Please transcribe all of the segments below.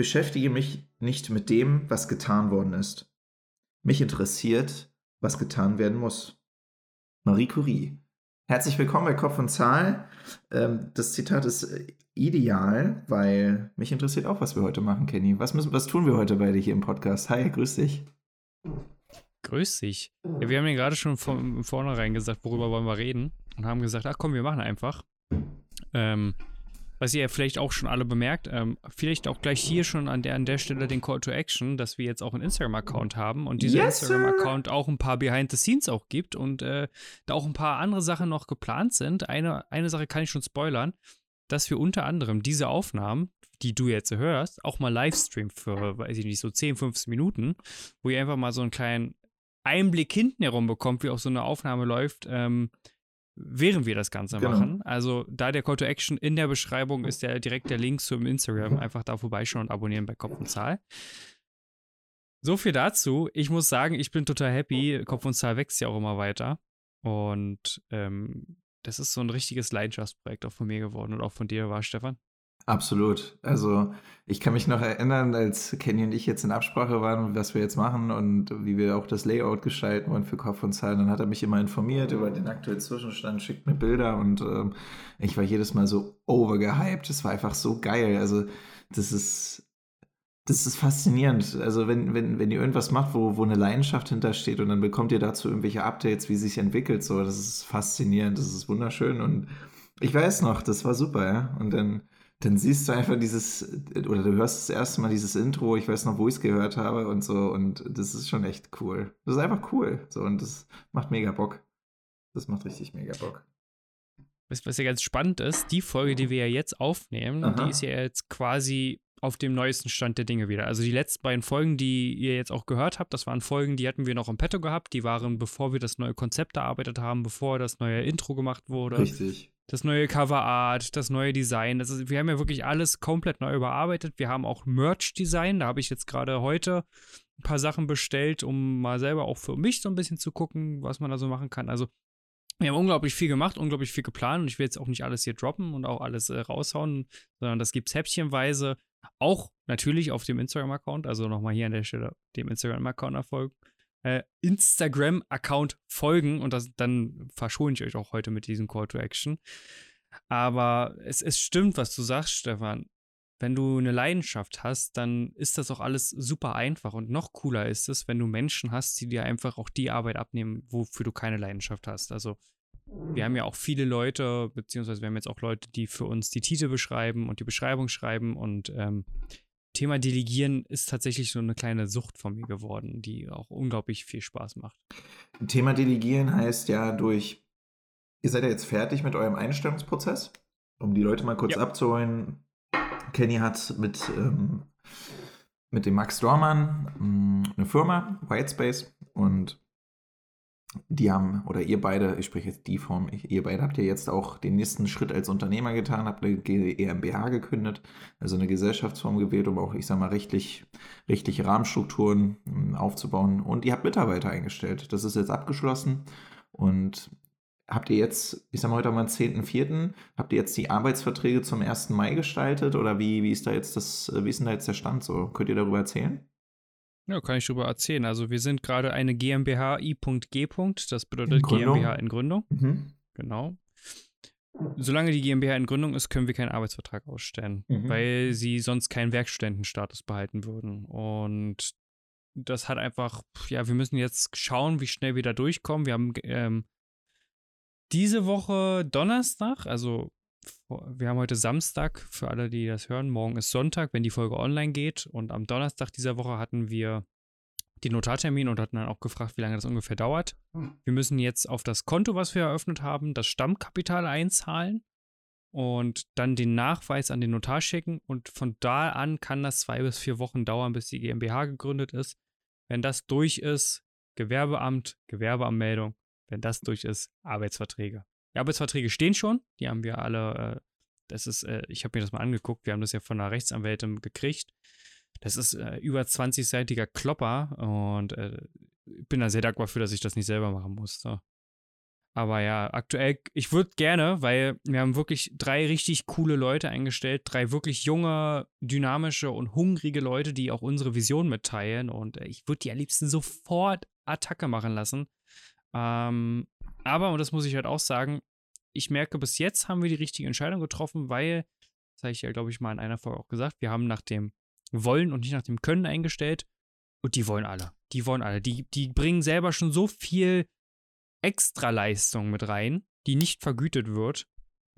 beschäftige mich nicht mit dem, was getan worden ist. Mich interessiert, was getan werden muss. Marie Curie. Herzlich willkommen bei Kopf und Zahl. Ähm, das Zitat ist äh, ideal, weil mich interessiert auch, was wir heute machen, Kenny. Was, müssen, was tun wir heute bei dir hier im Podcast? Hi, grüß dich. Grüß dich. Ja, wir haben ja gerade schon von vornherein gesagt, worüber wollen wir reden und haben gesagt, ach komm, wir machen einfach. Ähm, was ihr vielleicht auch schon alle bemerkt, ähm, vielleicht auch gleich hier schon an der, an der Stelle den Call to Action, dass wir jetzt auch einen Instagram-Account haben und dieser yes, Instagram-Account auch ein paar Behind the Scenes auch gibt und äh, da auch ein paar andere Sachen noch geplant sind. Eine, eine Sache kann ich schon spoilern, dass wir unter anderem diese Aufnahmen, die du jetzt hörst, auch mal livestream für, weiß ich nicht, so 10, 15 Minuten, wo ihr einfach mal so einen kleinen Einblick hinten herum bekommt, wie auch so eine Aufnahme läuft. Ähm, während wir das Ganze genau. machen. Also da der Call to Action in der Beschreibung ist der direkt der Link zum Instagram. Einfach da vorbeischauen und abonnieren bei Kopf und Zahl. So viel dazu. Ich muss sagen, ich bin total happy. Kopf und Zahl wächst ja auch immer weiter. Und ähm, das ist so ein richtiges Leidenschaftsprojekt auch von mir geworden und auch von dir war, Stefan. Absolut. Also ich kann mich noch erinnern, als Kenny und ich jetzt in Absprache waren, was wir jetzt machen und wie wir auch das Layout gestalten wollen für Kopf und Zahlen. Dann hat er mich immer informiert über den aktuellen Zwischenstand, schickt mir Bilder und ähm, ich war jedes Mal so overgehypt. Das war einfach so geil. Also das ist, das ist faszinierend. Also wenn, wenn, wenn ihr irgendwas macht, wo, wo eine Leidenschaft hintersteht und dann bekommt ihr dazu irgendwelche Updates, wie sich entwickelt, so, das ist faszinierend, das ist wunderschön und ich weiß noch, das war super, ja. Und dann dann siehst du einfach dieses, oder du hörst das erste Mal dieses Intro, ich weiß noch, wo ich es gehört habe und so, und das ist schon echt cool. Das ist einfach cool. So, und das macht mega Bock. Das macht richtig mega Bock. Was, was ja ganz spannend ist, die Folge, die wir ja jetzt aufnehmen, Aha. die ist ja jetzt quasi auf dem neuesten Stand der Dinge wieder. Also die letzten beiden Folgen, die ihr jetzt auch gehört habt, das waren Folgen, die hatten wir noch im Petto gehabt. Die waren, bevor wir das neue Konzept erarbeitet haben, bevor das neue Intro gemacht wurde. Richtig das neue Coverart, das neue Design. Das ist, wir haben ja wirklich alles komplett neu überarbeitet. Wir haben auch Merch-Design. Da habe ich jetzt gerade heute ein paar Sachen bestellt, um mal selber auch für mich so ein bisschen zu gucken, was man da so machen kann. Also wir haben unglaublich viel gemacht, unglaublich viel geplant und ich will jetzt auch nicht alles hier droppen und auch alles äh, raushauen, sondern das gibt es häppchenweise. Auch natürlich auf dem Instagram-Account, also nochmal hier an der Stelle dem Instagram-Account erfolgen äh, Instagram-Account folgen und das, dann verschone ich euch auch heute mit diesem Call to Action. Aber es, es stimmt, was du sagst, Stefan. Wenn du eine Leidenschaft hast, dann ist das auch alles super einfach. Und noch cooler ist es, wenn du Menschen hast, die dir einfach auch die Arbeit abnehmen, wofür du keine Leidenschaft hast. Also wir haben ja auch viele Leute, beziehungsweise wir haben jetzt auch Leute, die für uns die Titel beschreiben und die Beschreibung schreiben. Und ähm, Thema Delegieren ist tatsächlich so eine kleine Sucht von mir geworden, die auch unglaublich viel Spaß macht. Thema Delegieren heißt ja durch, ihr seid ja jetzt fertig mit eurem Einstellungsprozess, um die Leute mal kurz ja. abzuholen. Kenny hat mit, ähm, mit dem Max Dormann ähm, eine Firma, Whitespace, und die haben, oder ihr beide, ich spreche jetzt die Form, ihr beide habt ja jetzt auch den nächsten Schritt als Unternehmer getan, habt eine GmbH gekündigt, also eine Gesellschaftsform gewählt, um auch, ich sag mal, rechtlich, rechtliche Rahmenstrukturen hm, aufzubauen. Und ihr habt Mitarbeiter eingestellt. Das ist jetzt abgeschlossen. Und habt ihr jetzt, ich sag mal, heute am 10.04., habt ihr jetzt die Arbeitsverträge zum 1. Mai gestaltet oder wie, wie ist da jetzt das, wie ist denn da jetzt der Stand so? Könnt ihr darüber erzählen? Ja, kann ich darüber erzählen. Also wir sind gerade eine GmbH I.G. Das bedeutet in GmbH in Gründung. Mhm. Genau. Solange die GmbH in Gründung ist, können wir keinen Arbeitsvertrag ausstellen, mhm. weil sie sonst keinen Werkstudentenstatus behalten würden. Und das hat einfach, ja, wir müssen jetzt schauen, wie schnell wir da durchkommen. Wir haben ähm, diese Woche Donnerstag, also wir haben heute Samstag, für alle, die das hören. Morgen ist Sonntag, wenn die Folge online geht. Und am Donnerstag dieser Woche hatten wir den Notartermin und hatten dann auch gefragt, wie lange das ungefähr dauert. Hm. Wir müssen jetzt auf das Konto, was wir eröffnet haben, das Stammkapital einzahlen und dann den Nachweis an den Notar schicken. Und von da an kann das zwei bis vier Wochen dauern, bis die GmbH gegründet ist. Wenn das durch ist, Gewerbeamt, Gewerbeanmeldung. Wenn das durch ist, Arbeitsverträge. Die Arbeitsverträge stehen schon, die haben wir alle, äh, das ist, äh, ich habe mir das mal angeguckt, wir haben das ja von einer Rechtsanwältin gekriegt. Das ist äh, über 20-seitiger Klopper und ich bin da sehr dankbar für, dass ich das nicht selber machen musste. Aber ja, aktuell, ich würde gerne, weil wir haben wirklich drei richtig coole Leute eingestellt, drei wirklich junge, dynamische und hungrige Leute, die auch unsere Vision mitteilen. Und ich würde die am liebsten sofort Attacke machen lassen. Ähm, aber, und das muss ich halt auch sagen, ich merke, bis jetzt haben wir die richtige Entscheidung getroffen, weil, das habe ich ja, glaube ich, mal in einer Folge auch gesagt, wir haben nach dem Wollen und nicht nach dem Können eingestellt. Und die wollen alle. Die wollen alle. Die, die bringen selber schon so viel Extraleistung mit rein, die nicht vergütet wird,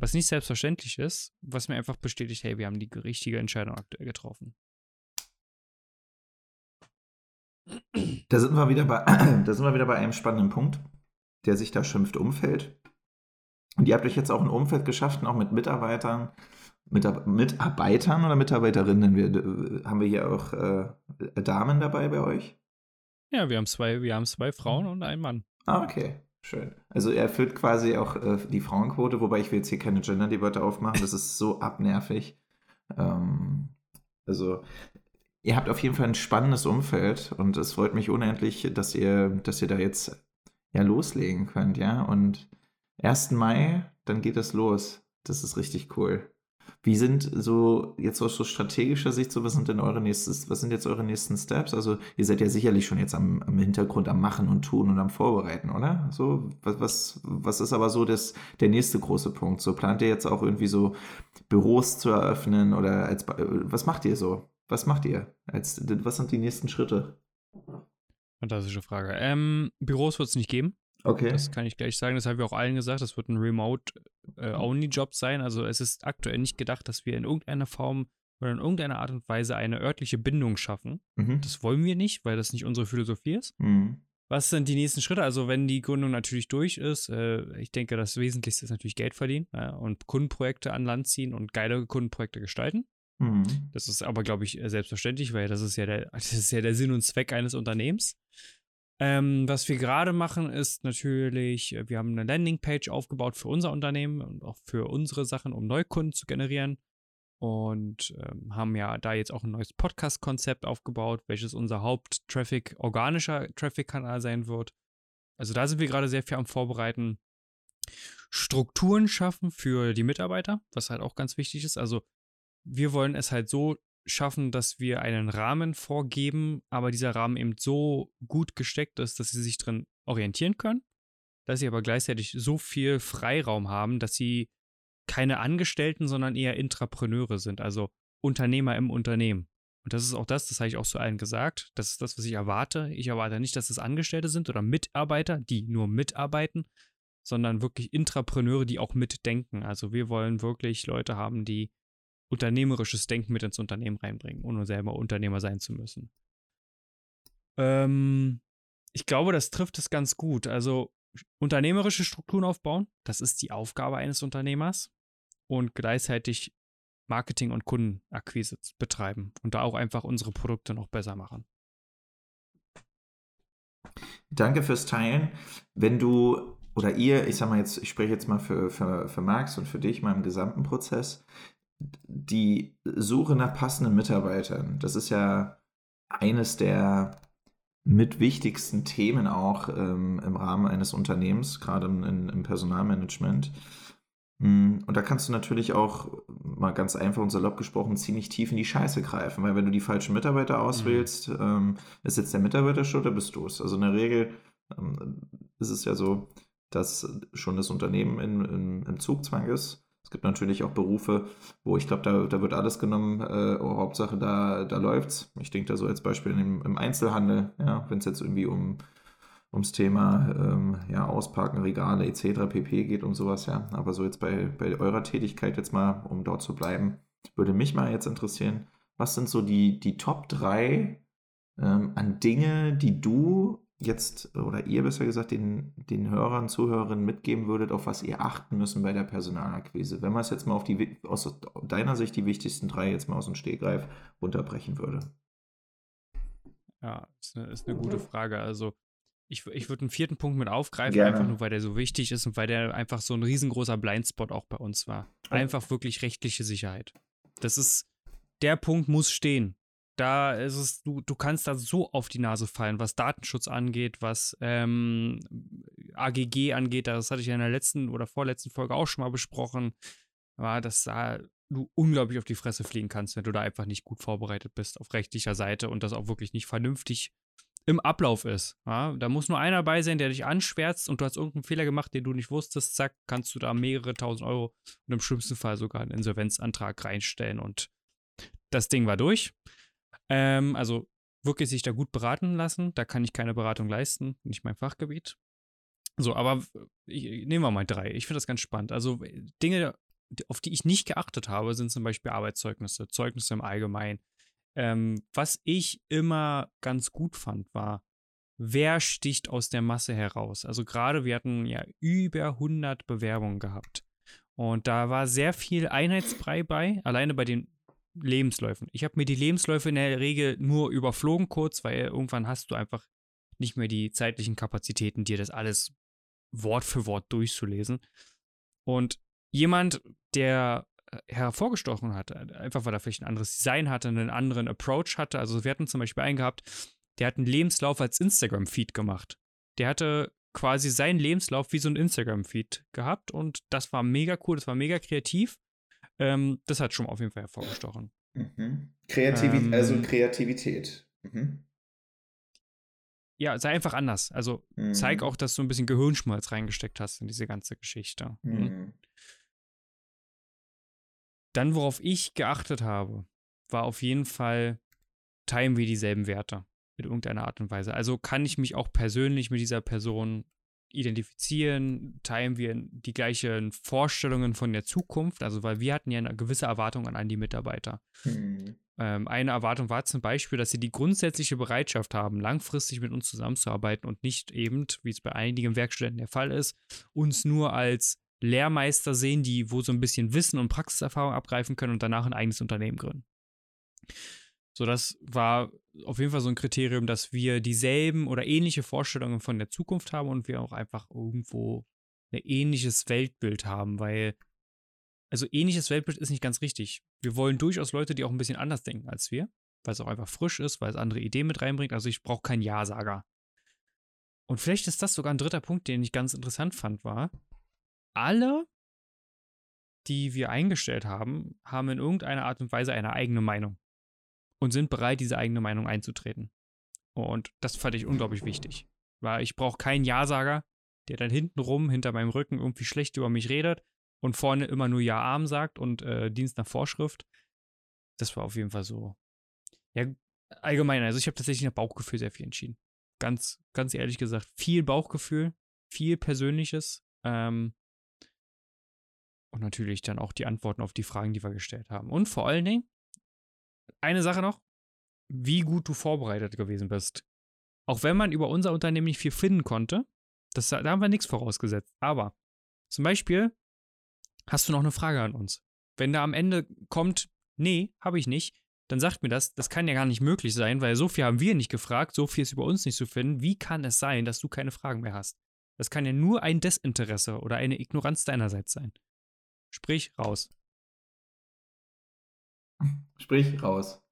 was nicht selbstverständlich ist, was mir einfach bestätigt, hey, wir haben die richtige Entscheidung aktuell getroffen. Da sind wir wieder bei, da sind wir wieder bei einem spannenden Punkt, der sich da schimpft Umfeld. Und ihr habt euch jetzt auch ein Umfeld geschaffen, auch mit Mitarbeitern, Mitab Mitarbeitern oder Mitarbeiterinnen? Wir, äh, haben wir hier auch äh, Damen dabei bei euch? Ja, wir haben zwei, wir haben zwei Frauen und einen Mann. Ah, okay. Schön. Also er erfüllt quasi auch äh, die Frauenquote, wobei ich will jetzt hier keine Gender-Debatte aufmachen, das ist so abnervig. Ähm, also ihr habt auf jeden Fall ein spannendes Umfeld und es freut mich unendlich, dass ihr, dass ihr da jetzt ja loslegen könnt, ja. Und 1. Mai, dann geht es los. Das ist richtig cool. Wie sind so jetzt aus so strategischer Sicht so, was sind denn eure nächstes, was sind jetzt eure nächsten Steps? Also ihr seid ja sicherlich schon jetzt am, am Hintergrund am Machen und Tun und am Vorbereiten, oder? So, was, was, was ist aber so das, der nächste große Punkt? So plant ihr jetzt auch irgendwie so Büros zu eröffnen oder als was macht ihr so? Was macht ihr? Als, was sind die nächsten Schritte? Fantastische Frage. Ähm, Büros wird es nicht geben. Okay. Das kann ich gleich sagen. Das haben wir auch allen gesagt. Das wird ein Remote-Only-Job äh, sein. Also es ist aktuell nicht gedacht, dass wir in irgendeiner Form oder in irgendeiner Art und Weise eine örtliche Bindung schaffen. Mhm. Das wollen wir nicht, weil das nicht unsere Philosophie ist. Mhm. Was sind die nächsten Schritte? Also wenn die Gründung natürlich durch ist, äh, ich denke, das Wesentlichste ist natürlich Geld verdienen äh, und Kundenprojekte an Land ziehen und geile Kundenprojekte gestalten. Mhm. Das ist aber, glaube ich, selbstverständlich, weil das ist ja der, das ist ja der Sinn und Zweck eines Unternehmens. Ähm, was wir gerade machen, ist natürlich, äh, wir haben eine Landingpage aufgebaut für unser Unternehmen und auch für unsere Sachen, um Neukunden zu generieren. Und ähm, haben ja da jetzt auch ein neues Podcast-Konzept aufgebaut, welches unser Haupt-Traffic, organischer Traffic-Kanal sein wird. Also da sind wir gerade sehr viel am Vorbereiten. Strukturen schaffen für die Mitarbeiter, was halt auch ganz wichtig ist. Also wir wollen es halt so schaffen, dass wir einen Rahmen vorgeben, aber dieser Rahmen eben so gut gesteckt ist, dass sie sich drin orientieren können, dass sie aber gleichzeitig so viel Freiraum haben, dass sie keine Angestellten, sondern eher Intrapreneure sind, also Unternehmer im Unternehmen. Und das ist auch das, das habe ich auch zu allen gesagt. Das ist das, was ich erwarte. Ich erwarte nicht, dass es Angestellte sind oder Mitarbeiter, die nur mitarbeiten, sondern wirklich Intrapreneure, die auch mitdenken. Also wir wollen wirklich Leute haben, die unternehmerisches Denken mit ins Unternehmen reinbringen, ohne selber Unternehmer sein zu müssen. Ähm, ich glaube, das trifft es ganz gut. Also unternehmerische Strukturen aufbauen, das ist die Aufgabe eines Unternehmers und gleichzeitig Marketing und Kundenakquise betreiben und da auch einfach unsere Produkte noch besser machen. Danke fürs Teilen. Wenn du oder ihr, ich sag mal jetzt, ich spreche jetzt mal für, für, für Max und für dich im gesamten Prozess, die Suche nach passenden Mitarbeitern, das ist ja eines der mit wichtigsten Themen auch ähm, im Rahmen eines Unternehmens, gerade im, im, Personalmanagement. Mm, und da kannst du natürlich auch mal ganz einfach und salopp gesprochen ziemlich tief in die Scheiße greifen, weil wenn du die falschen Mitarbeiter auswählst, mhm. ähm, ist jetzt der Mitarbeiter schuld oder bist du es? Also in der Regel ähm, ist es ja so, dass schon das Unternehmen in, in, im Zugzwang ist gibt natürlich auch Berufe, wo ich glaube, da, da wird alles genommen, äh, oh, Hauptsache da, da läuft's. Ich denke da so als Beispiel im, im Einzelhandel, ja, wenn es jetzt irgendwie um ums Thema ähm, ja, Ausparken, Regale etc. pp geht und sowas, ja. Aber so jetzt bei, bei eurer Tätigkeit jetzt mal, um dort zu bleiben, würde mich mal jetzt interessieren, was sind so die, die Top 3 ähm, an Dinge, die du jetzt, oder ihr besser gesagt, den, den Hörern, Zuhörerinnen mitgeben würdet, auf was ihr achten müssen bei der Personalakquise? Wenn man es jetzt mal auf die, aus deiner Sicht die wichtigsten drei jetzt mal aus dem Stegreif runterbrechen würde. Ja, ist eine, ist eine gute Frage. Also, ich, ich würde einen vierten Punkt mit aufgreifen, Gerne. einfach nur, weil der so wichtig ist und weil der einfach so ein riesengroßer Blindspot auch bei uns war. Einfach wirklich rechtliche Sicherheit. Das ist, der Punkt muss stehen. Da ist es, du, du kannst da so auf die Nase fallen, was Datenschutz angeht, was ähm, AGG angeht. Das hatte ich ja in der letzten oder vorletzten Folge auch schon mal besprochen. War, dass da du unglaublich auf die Fresse fliegen kannst, wenn du da einfach nicht gut vorbereitet bist auf rechtlicher Seite und das auch wirklich nicht vernünftig im Ablauf ist. Ja? Da muss nur einer dabei sein, der dich anschwärzt und du hast irgendeinen Fehler gemacht, den du nicht wusstest, zack, kannst du da mehrere tausend Euro und im schlimmsten Fall sogar einen Insolvenzantrag reinstellen und das Ding war durch. Ähm, also wirklich sich da gut beraten lassen. Da kann ich keine Beratung leisten, nicht mein Fachgebiet. So, aber ich, nehmen wir mal drei. Ich finde das ganz spannend. Also Dinge, auf die ich nicht geachtet habe, sind zum Beispiel Arbeitszeugnisse, Zeugnisse im Allgemeinen. Ähm, was ich immer ganz gut fand, war, wer sticht aus der Masse heraus? Also gerade, wir hatten ja über 100 Bewerbungen gehabt. Und da war sehr viel Einheitsbrei bei, alleine bei den Lebensläufen. Ich habe mir die Lebensläufe in der Regel nur überflogen kurz, weil irgendwann hast du einfach nicht mehr die zeitlichen Kapazitäten, dir das alles Wort für Wort durchzulesen. Und jemand, der äh, hervorgestochen hat, einfach weil er vielleicht ein anderes Design hatte, einen anderen Approach hatte. Also wir hatten zum Beispiel einen gehabt, der hat einen Lebenslauf als Instagram-Feed gemacht. Der hatte quasi seinen Lebenslauf wie so ein Instagram-Feed gehabt und das war mega cool, das war mega kreativ. Ähm, das hat schon auf jeden Fall hervorgestochen. Mhm. Kreativität, ähm, also Kreativität. Mhm. Ja, sei einfach anders. Also mhm. zeig auch, dass du ein bisschen Gehirnschmalz reingesteckt hast in diese ganze Geschichte. Mhm. mhm. Dann, worauf ich geachtet habe, war auf jeden Fall, teilen wir dieselben Werte in irgendeiner Art und Weise. Also kann ich mich auch persönlich mit dieser Person identifizieren, teilen wir die gleichen Vorstellungen von der Zukunft, also weil wir hatten ja eine gewisse Erwartung an die Mitarbeiter. Mhm. Ähm, eine Erwartung war zum Beispiel, dass sie die grundsätzliche Bereitschaft haben, langfristig mit uns zusammenzuarbeiten und nicht eben, wie es bei einigen Werkstudenten der Fall ist, uns nur als Lehrmeister sehen, die wo so ein bisschen Wissen und Praxiserfahrung abgreifen können und danach ein eigenes Unternehmen gründen. So, das war auf jeden Fall so ein Kriterium, dass wir dieselben oder ähnliche Vorstellungen von der Zukunft haben und wir auch einfach irgendwo ein ähnliches Weltbild haben, weil, also ähnliches Weltbild ist nicht ganz richtig. Wir wollen durchaus Leute, die auch ein bisschen anders denken als wir, weil es auch einfach frisch ist, weil es andere Ideen mit reinbringt. Also ich brauche keinen Ja-Sager. Und vielleicht ist das sogar ein dritter Punkt, den ich ganz interessant fand, war, alle, die wir eingestellt haben, haben in irgendeiner Art und Weise eine eigene Meinung und sind bereit, diese eigene Meinung einzutreten. Und das fand ich unglaublich wichtig. Weil ich brauche keinen Ja-Sager, der dann hintenrum, hinter meinem Rücken irgendwie schlecht über mich redet und vorne immer nur Ja-Arm sagt und äh, Dienst nach Vorschrift. Das war auf jeden Fall so. Ja, allgemein, also ich habe tatsächlich nach Bauchgefühl sehr viel entschieden. Ganz, ganz ehrlich gesagt, viel Bauchgefühl, viel Persönliches. Ähm, und natürlich dann auch die Antworten auf die Fragen, die wir gestellt haben. Und vor allen Dingen, eine Sache noch, wie gut du vorbereitet gewesen bist. Auch wenn man über unser Unternehmen nicht viel finden konnte, das, da haben wir nichts vorausgesetzt. Aber zum Beispiel hast du noch eine Frage an uns. Wenn da am Ende kommt, nee, habe ich nicht, dann sagt mir das, das kann ja gar nicht möglich sein, weil so viel haben wir nicht gefragt, so viel ist über uns nicht zu finden. Wie kann es sein, dass du keine Fragen mehr hast? Das kann ja nur ein Desinteresse oder eine Ignoranz deinerseits sein. Sprich raus. Sprich raus.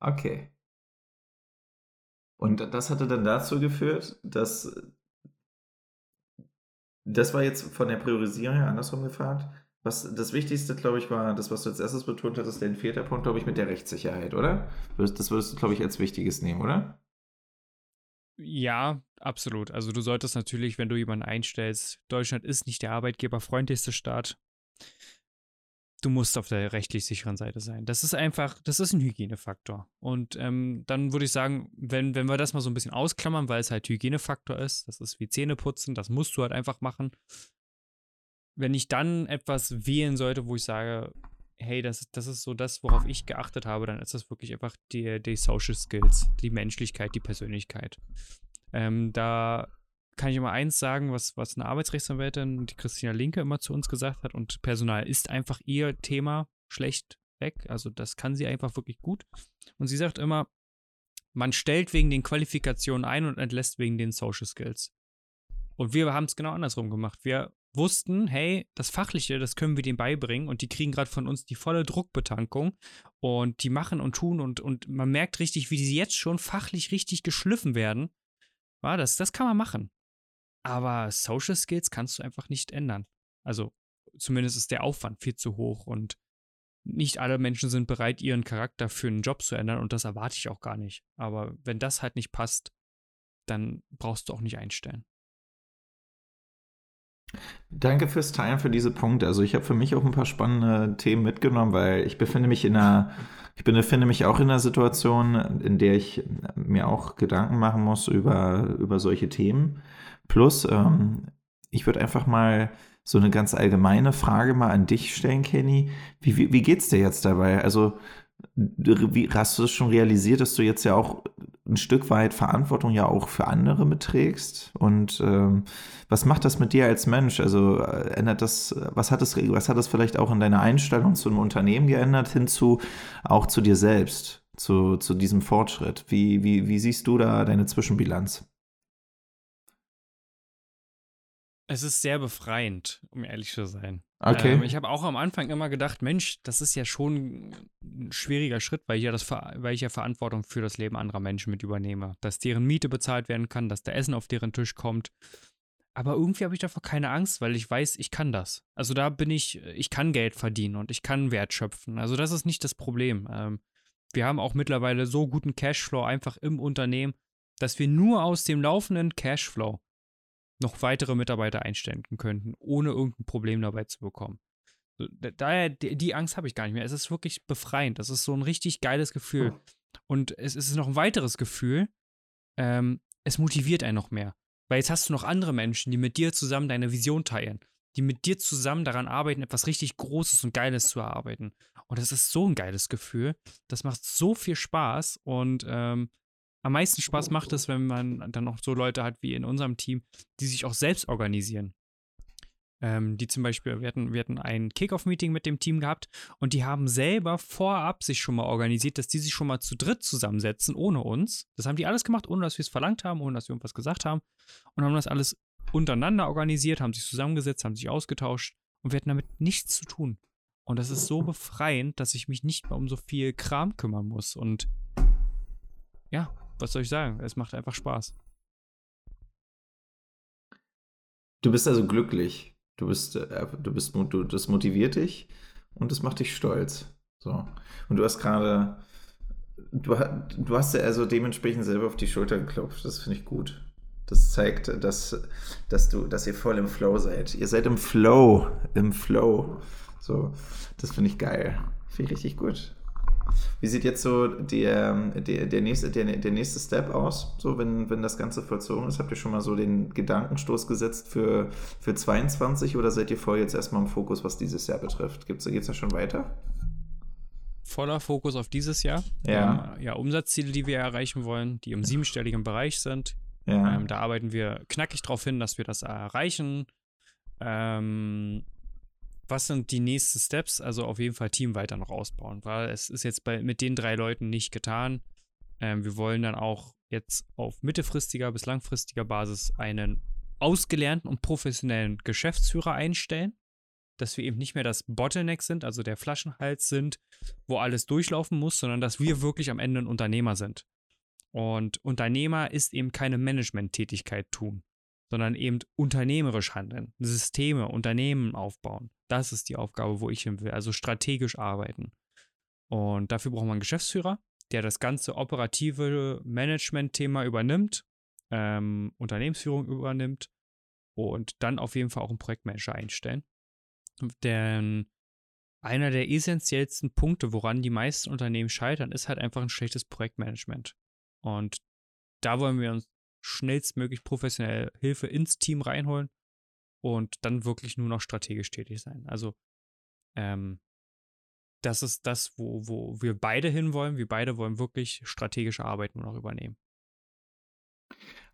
Okay. Und das hatte dann dazu geführt, dass das war jetzt von der Priorisierung her andersrum gefragt. Was das Wichtigste, glaube ich, war das, was du als erstes betont hattest, der vierter Punkt, glaube ich, mit der Rechtssicherheit, oder? Das würdest du, glaube ich, als Wichtiges nehmen, oder? Ja, absolut. Also du solltest natürlich, wenn du jemanden einstellst, Deutschland ist nicht der arbeitgeberfreundlichste Staat du musst auf der rechtlich sicheren Seite sein. Das ist einfach, das ist ein Hygienefaktor. Und ähm, dann würde ich sagen, wenn, wenn wir das mal so ein bisschen ausklammern, weil es halt Hygienefaktor ist, das ist wie Zähne putzen, das musst du halt einfach machen. Wenn ich dann etwas wählen sollte, wo ich sage, hey, das, das ist so das, worauf ich geachtet habe, dann ist das wirklich einfach die, die Social Skills, die Menschlichkeit, die Persönlichkeit. Ähm, da kann ich immer eins sagen, was, was eine Arbeitsrechtsanwältin, die Christina Linke, immer zu uns gesagt hat. Und Personal ist einfach ihr Thema schlecht weg. Also das kann sie einfach wirklich gut. Und sie sagt immer, man stellt wegen den Qualifikationen ein und entlässt wegen den Social Skills. Und wir haben es genau andersrum gemacht. Wir wussten, hey, das Fachliche, das können wir denen beibringen und die kriegen gerade von uns die volle Druckbetankung und die machen und tun und, und man merkt richtig, wie die jetzt schon fachlich richtig geschliffen werden. Ja, das, das kann man machen. Aber Social Skills kannst du einfach nicht ändern. Also zumindest ist der Aufwand viel zu hoch und nicht alle Menschen sind bereit, ihren Charakter für einen Job zu ändern und das erwarte ich auch gar nicht. Aber wenn das halt nicht passt, dann brauchst du auch nicht einstellen. Danke fürs Teilen für diese Punkte. Also ich habe für mich auch ein paar spannende Themen mitgenommen, weil ich befinde mich in einer, ich befinde mich auch in einer Situation, in der ich mir auch Gedanken machen muss über, über solche Themen. Plus, ähm, ich würde einfach mal so eine ganz allgemeine Frage mal an dich stellen, Kenny. Wie, wie, wie geht's dir jetzt dabei? Also, wie, hast du es schon realisiert, dass du jetzt ja auch ein Stück weit Verantwortung ja auch für andere mitträgst? Und ähm, was macht das mit dir als Mensch? Also äh, ändert das, was hat das, was hat das vielleicht auch in deiner Einstellung zu einem Unternehmen geändert, hinzu auch zu dir selbst, zu, zu diesem Fortschritt? Wie, wie, wie siehst du da deine Zwischenbilanz? Es ist sehr befreiend, um ehrlich zu sein. Okay. Ähm, ich habe auch am Anfang immer gedacht, Mensch, das ist ja schon ein schwieriger Schritt, weil ich, ja das, weil ich ja Verantwortung für das Leben anderer Menschen mit übernehme. Dass deren Miete bezahlt werden kann, dass der Essen auf deren Tisch kommt. Aber irgendwie habe ich davor keine Angst, weil ich weiß, ich kann das. Also da bin ich, ich kann Geld verdienen und ich kann Wert schöpfen. Also das ist nicht das Problem. Ähm, wir haben auch mittlerweile so guten Cashflow einfach im Unternehmen, dass wir nur aus dem laufenden Cashflow noch weitere Mitarbeiter einstellen könnten, ohne irgendein Problem dabei zu bekommen. Daher, die Angst habe ich gar nicht mehr. Es ist wirklich befreiend. Das ist so ein richtig geiles Gefühl. Und es ist noch ein weiteres Gefühl. Ähm, es motiviert einen noch mehr. Weil jetzt hast du noch andere Menschen, die mit dir zusammen deine Vision teilen. Die mit dir zusammen daran arbeiten, etwas richtig Großes und Geiles zu erarbeiten. Und das ist so ein geiles Gefühl. Das macht so viel Spaß. Und ähm, am meisten Spaß macht es, wenn man dann noch so Leute hat wie in unserem Team, die sich auch selbst organisieren. Ähm, die zum Beispiel, wir hatten, wir hatten ein Kickoff-Meeting mit dem Team gehabt und die haben selber vorab sich schon mal organisiert, dass die sich schon mal zu dritt zusammensetzen, ohne uns. Das haben die alles gemacht, ohne dass wir es verlangt haben, ohne dass wir irgendwas gesagt haben. Und haben das alles untereinander organisiert, haben sich zusammengesetzt, haben sich ausgetauscht und wir hatten damit nichts zu tun. Und das ist so befreiend, dass ich mich nicht mehr um so viel Kram kümmern muss. Und ja, was soll ich sagen? Es macht einfach Spaß. Du bist also glücklich. Du bist, äh, du bist, du, das motiviert dich und das macht dich stolz. So. Und du hast gerade, du, du hast ja also dementsprechend selber auf die Schulter geklopft. Das finde ich gut. Das zeigt, dass, dass du, dass ihr voll im Flow seid. Ihr seid im Flow, im Flow. So, das finde ich geil. Finde ich richtig gut. Wie sieht jetzt so der, der, der, nächste, der, der nächste Step aus, so wenn, wenn das Ganze vollzogen ist? Habt ihr schon mal so den Gedankenstoß gesetzt für, für 22 oder seid ihr voll jetzt erstmal im Fokus, was dieses Jahr betrifft? Geht es da schon weiter? Voller Fokus auf dieses Jahr. Ja. Ähm, ja, Umsatzziele, die wir erreichen wollen, die im siebenstelligen Bereich sind. Ja. Ähm, da arbeiten wir knackig darauf hin, dass wir das erreichen. Ähm, was sind die nächsten Steps? Also auf jeden Fall Team weiter noch ausbauen, weil es ist jetzt bei, mit den drei Leuten nicht getan. Ähm, wir wollen dann auch jetzt auf mittelfristiger bis langfristiger Basis einen ausgelernten und professionellen Geschäftsführer einstellen, dass wir eben nicht mehr das Bottleneck sind, also der Flaschenhals sind, wo alles durchlaufen muss, sondern dass wir wirklich am Ende ein Unternehmer sind. Und Unternehmer ist eben keine Management-Tätigkeit tun sondern eben unternehmerisch handeln, Systeme, Unternehmen aufbauen. Das ist die Aufgabe, wo ich hin will, also strategisch arbeiten. Und dafür braucht man einen Geschäftsführer, der das ganze operative Management-Thema übernimmt, ähm, Unternehmensführung übernimmt und dann auf jeden Fall auch einen Projektmanager einstellen. Denn einer der essentiellsten Punkte, woran die meisten Unternehmen scheitern, ist halt einfach ein schlechtes Projektmanagement. Und da wollen wir uns schnellstmöglich professionell Hilfe ins Team reinholen und dann wirklich nur noch strategisch tätig sein. Also, ähm, das ist das, wo, wo wir beide hinwollen. Wir beide wollen wirklich strategische Arbeit nur noch übernehmen.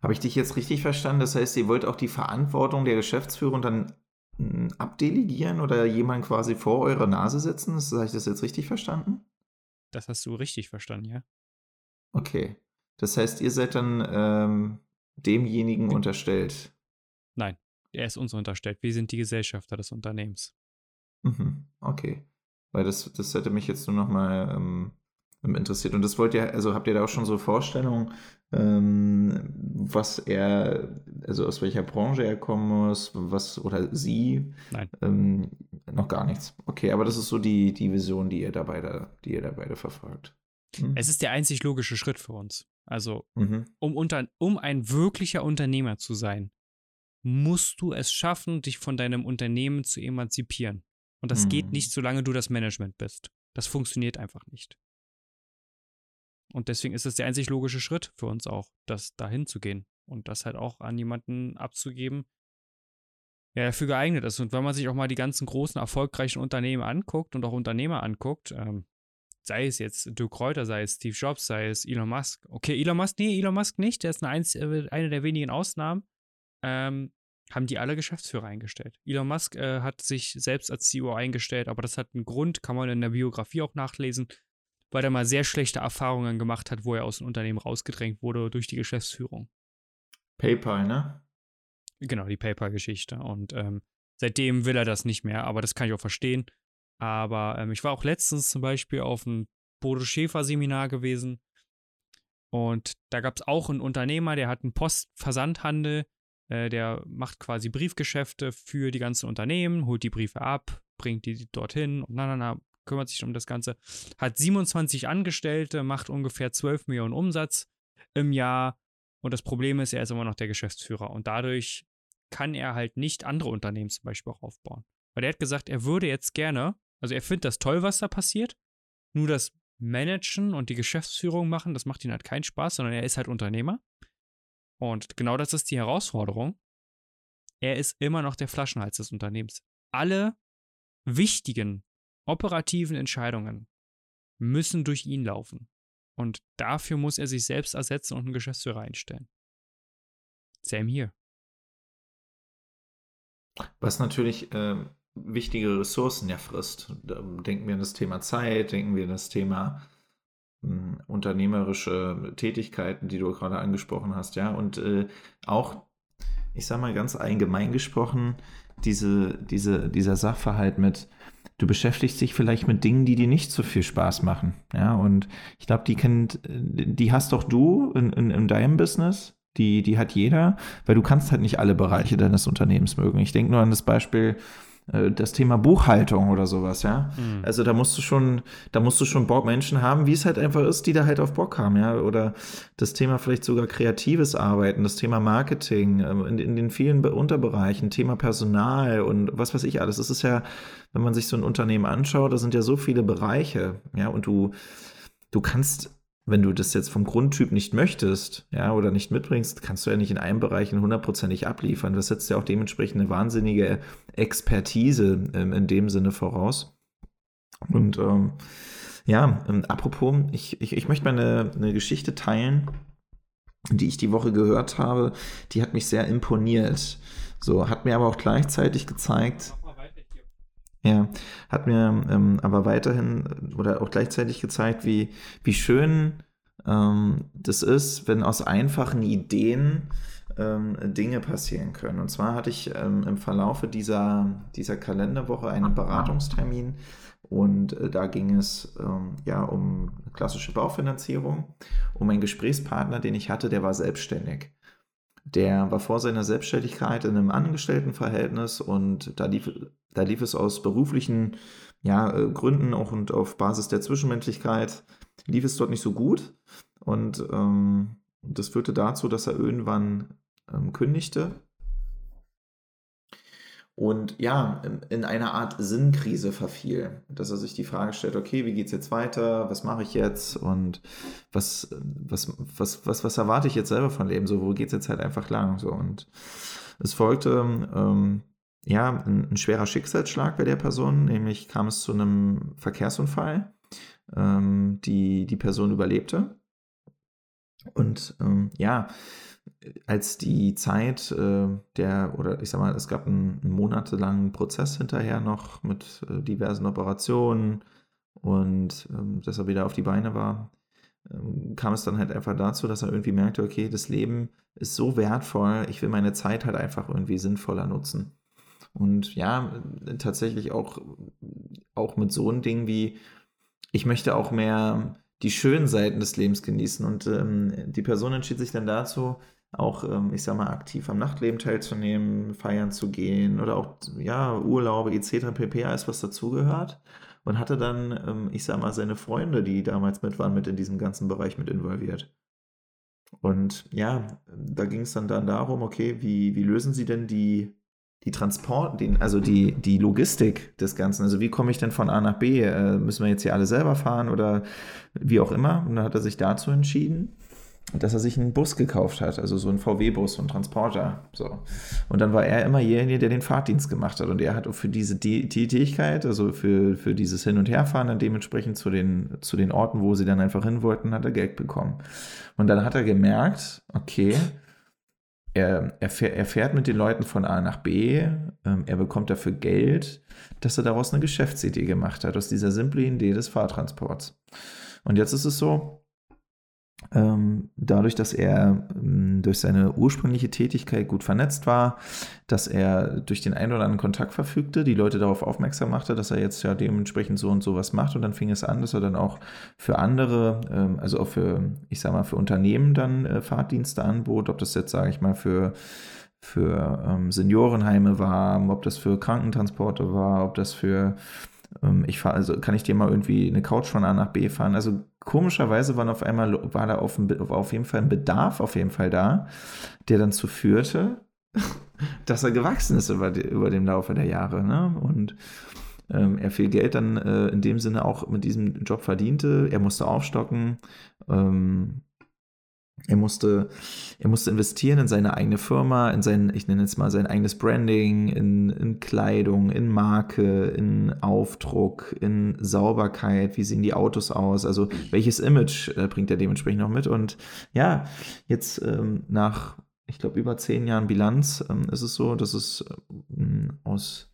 Habe ich dich jetzt richtig verstanden? Das heißt, ihr wollt auch die Verantwortung der Geschäftsführung dann hm, abdelegieren oder jemand quasi vor eurer Nase setzen? Habe ich das jetzt richtig verstanden? Das hast du richtig verstanden, ja. Okay. Das heißt, ihr seid dann ähm, demjenigen unterstellt. Nein. er ist uns unterstellt. Wir sind die Gesellschafter des Unternehmens. Mhm, okay. Weil das, das hätte mich jetzt nur noch mal ähm, interessiert. Und das wollt ihr, also habt ihr da auch schon so Vorstellungen, ähm, was er, also aus welcher Branche er kommen muss, was oder sie? Nein. Ähm, noch gar nichts. Okay, aber das ist so die, die Vision, die ihr da beide, die ihr da beide verfolgt. Hm? Es ist der einzig logische Schritt für uns. Also, mhm. um, unter, um ein wirklicher Unternehmer zu sein, musst du es schaffen, dich von deinem Unternehmen zu emanzipieren. Und das mhm. geht nicht, solange du das Management bist. Das funktioniert einfach nicht. Und deswegen ist es der einzig logische Schritt für uns auch, das dahin zu gehen und das halt auch an jemanden abzugeben, der dafür geeignet ist. Und wenn man sich auch mal die ganzen großen, erfolgreichen Unternehmen anguckt und auch Unternehmer anguckt, ähm, sei es jetzt Dirk Kräuter, sei es Steve Jobs, sei es Elon Musk. Okay, Elon Musk, nee, Elon Musk nicht, der ist eine, äh, eine der wenigen Ausnahmen. Ähm, haben die alle Geschäftsführer eingestellt. Elon Musk äh, hat sich selbst als CEO eingestellt, aber das hat einen Grund, kann man in der Biografie auch nachlesen weil er mal sehr schlechte Erfahrungen gemacht hat, wo er aus dem Unternehmen rausgedrängt wurde durch die Geschäftsführung. PayPal, ne? Genau, die PayPal-Geschichte. Und ähm, seitdem will er das nicht mehr, aber das kann ich auch verstehen. Aber ähm, ich war auch letztens zum Beispiel auf einem Bodo Schäfer-Seminar gewesen. Und da gab es auch einen Unternehmer, der hat einen Postversandhandel. Äh, der macht quasi Briefgeschäfte für die ganzen Unternehmen, holt die Briefe ab, bringt die dorthin und na, na, na, kümmert sich um das Ganze, hat 27 Angestellte, macht ungefähr 12 Millionen Umsatz im Jahr. Und das Problem ist, er ist immer noch der Geschäftsführer. Und dadurch kann er halt nicht andere Unternehmen zum Beispiel auch aufbauen. Weil er hat gesagt, er würde jetzt gerne, also er findet das toll, was da passiert, nur das Managen und die Geschäftsführung machen, das macht ihm halt keinen Spaß, sondern er ist halt Unternehmer. Und genau das ist die Herausforderung. Er ist immer noch der Flaschenhals des Unternehmens. Alle wichtigen operativen Entscheidungen müssen durch ihn laufen. Und dafür muss er sich selbst ersetzen und einen Geschäftsführer einstellen. Same hier. Was natürlich äh, wichtige Ressourcen ja frisst. Denken wir an das Thema Zeit, denken wir an das Thema äh, unternehmerische Tätigkeiten, die du gerade angesprochen hast, ja. Und äh, auch, ich sag mal ganz allgemein gesprochen, diese, diese, dieser Sachverhalt mit, du beschäftigst dich vielleicht mit Dingen, die dir nicht so viel Spaß machen. Ja, und ich glaube, die kennt, die hast doch du in, in, in deinem Business. Die, die hat jeder, weil du kannst halt nicht alle Bereiche deines Unternehmens mögen. Ich denke nur an das Beispiel, das Thema Buchhaltung oder sowas, ja. Mhm. Also da musst du schon, da musst du schon Bock Menschen haben, wie es halt einfach ist, die da halt auf Bock haben, ja. Oder das Thema vielleicht sogar kreatives Arbeiten, das Thema Marketing, ähm, in, in den vielen Unterbereichen, Thema Personal und was weiß ich alles. Es ist ja, wenn man sich so ein Unternehmen anschaut, da sind ja so viele Bereiche, ja, und du, du kannst wenn du das jetzt vom Grundtyp nicht möchtest, ja, oder nicht mitbringst, kannst du ja nicht in einem Bereich hundertprozentig abliefern. Das setzt ja auch dementsprechend eine wahnsinnige Expertise ähm, in dem Sinne voraus. Und ähm, ja, ähm, apropos, ich, ich, ich möchte mal eine, eine Geschichte teilen, die ich die Woche gehört habe. Die hat mich sehr imponiert. So, hat mir aber auch gleichzeitig gezeigt, ja, hat mir ähm, aber weiterhin oder auch gleichzeitig gezeigt, wie, wie schön ähm, das ist, wenn aus einfachen Ideen ähm, Dinge passieren können. Und zwar hatte ich ähm, im Verlaufe dieser, dieser Kalenderwoche einen Beratungstermin und äh, da ging es ähm, ja um klassische Baufinanzierung, um einen Gesprächspartner, den ich hatte, der war selbstständig. Der war vor seiner Selbstständigkeit in einem Angestelltenverhältnis und da lief, da lief es aus beruflichen ja, äh, Gründen auch und auf Basis der Zwischenmenschlichkeit lief es dort nicht so gut. Und ähm, das führte dazu, dass er irgendwann ähm, kündigte und ja, in einer Art Sinnkrise verfiel, dass er sich die Frage stellt, okay, wie geht es jetzt weiter, was mache ich jetzt? Und was, was, was, was, was erwarte ich jetzt selber von Leben, so, wo geht es jetzt halt einfach lang, so, und es folgte, ähm, ja, ein, ein, schwerer Schicksalsschlag bei der Person, nämlich kam es zu einem Verkehrsunfall, ähm, die die Person überlebte. Und ähm, ja, als die Zeit äh, der, oder ich sag mal, es gab einen, einen monatelangen Prozess hinterher noch mit äh, diversen Operationen und ähm, dass er wieder auf die Beine war, ähm, kam es dann halt einfach dazu, dass er irgendwie merkte, okay, das Leben ist so wertvoll, ich will meine Zeit halt einfach irgendwie sinnvoller nutzen. Und ja, tatsächlich auch, auch mit so einem Ding wie, ich möchte auch mehr die schönen Seiten des Lebens genießen. Und ähm, die Person entschied sich dann dazu, auch, ähm, ich sag mal, aktiv am Nachtleben teilzunehmen, feiern zu gehen oder auch, ja, Urlaube etc. pp. alles, was dazugehört. Und hatte dann, ähm, ich sag mal, seine Freunde, die damals mit waren, mit in diesem ganzen Bereich mit involviert. Und ja, da ging es dann, dann darum, okay, wie, wie lösen Sie denn die die Transport, den, also die, die Logistik des Ganzen. Also wie komme ich denn von A nach B? Äh, müssen wir jetzt hier alle selber fahren oder wie auch immer? Und dann hat er sich dazu entschieden, dass er sich einen Bus gekauft hat, also so einen VW-Bus, so einen Transporter. So. Und dann war er immer derjenige, der den Fahrtdienst gemacht hat. Und er hat für diese die Tätigkeit, also für, für dieses Hin- und Herfahren, dann dementsprechend zu den, zu den Orten, wo sie dann einfach hin wollten, hat er Geld bekommen. Und dann hat er gemerkt, okay, er, er, fährt, er, fährt mit den Leuten von A nach B, ähm, er bekommt dafür Geld, dass er daraus eine Geschäftsidee gemacht hat, aus dieser simplen Idee des Fahrtransports. Und jetzt ist es so, dadurch, dass er ähm, durch seine ursprüngliche Tätigkeit gut vernetzt war, dass er durch den einen oder anderen Kontakt verfügte, die Leute darauf aufmerksam machte, dass er jetzt ja dementsprechend so und so was macht und dann fing es an, dass er dann auch für andere, ähm, also auch für, ich sag mal, für Unternehmen dann äh, Fahrtdienste anbot, ob das jetzt, sage ich mal, für für ähm, Seniorenheime war, ob das für Krankentransporte war, ob das für ähm, ich fahre, also kann ich dir mal irgendwie eine Couch von A nach B fahren. Also komischerweise war auf einmal, war da auf, auf jeden Fall ein Bedarf auf jeden Fall da, der dann zu führte, dass er gewachsen ist über, die, über den Laufe der Jahre. Ne? Und ähm, er viel Geld dann äh, in dem Sinne auch mit diesem Job verdiente. Er musste aufstocken. Ähm, er musste, er musste investieren in seine eigene Firma, in sein, ich nenne jetzt mal sein eigenes Branding, in, in Kleidung, in Marke, in Aufdruck, in Sauberkeit, wie sehen die Autos aus, also welches Image äh, bringt er dementsprechend noch mit. Und ja, jetzt ähm, nach, ich glaube, über zehn Jahren Bilanz ähm, ist es so, dass es äh, aus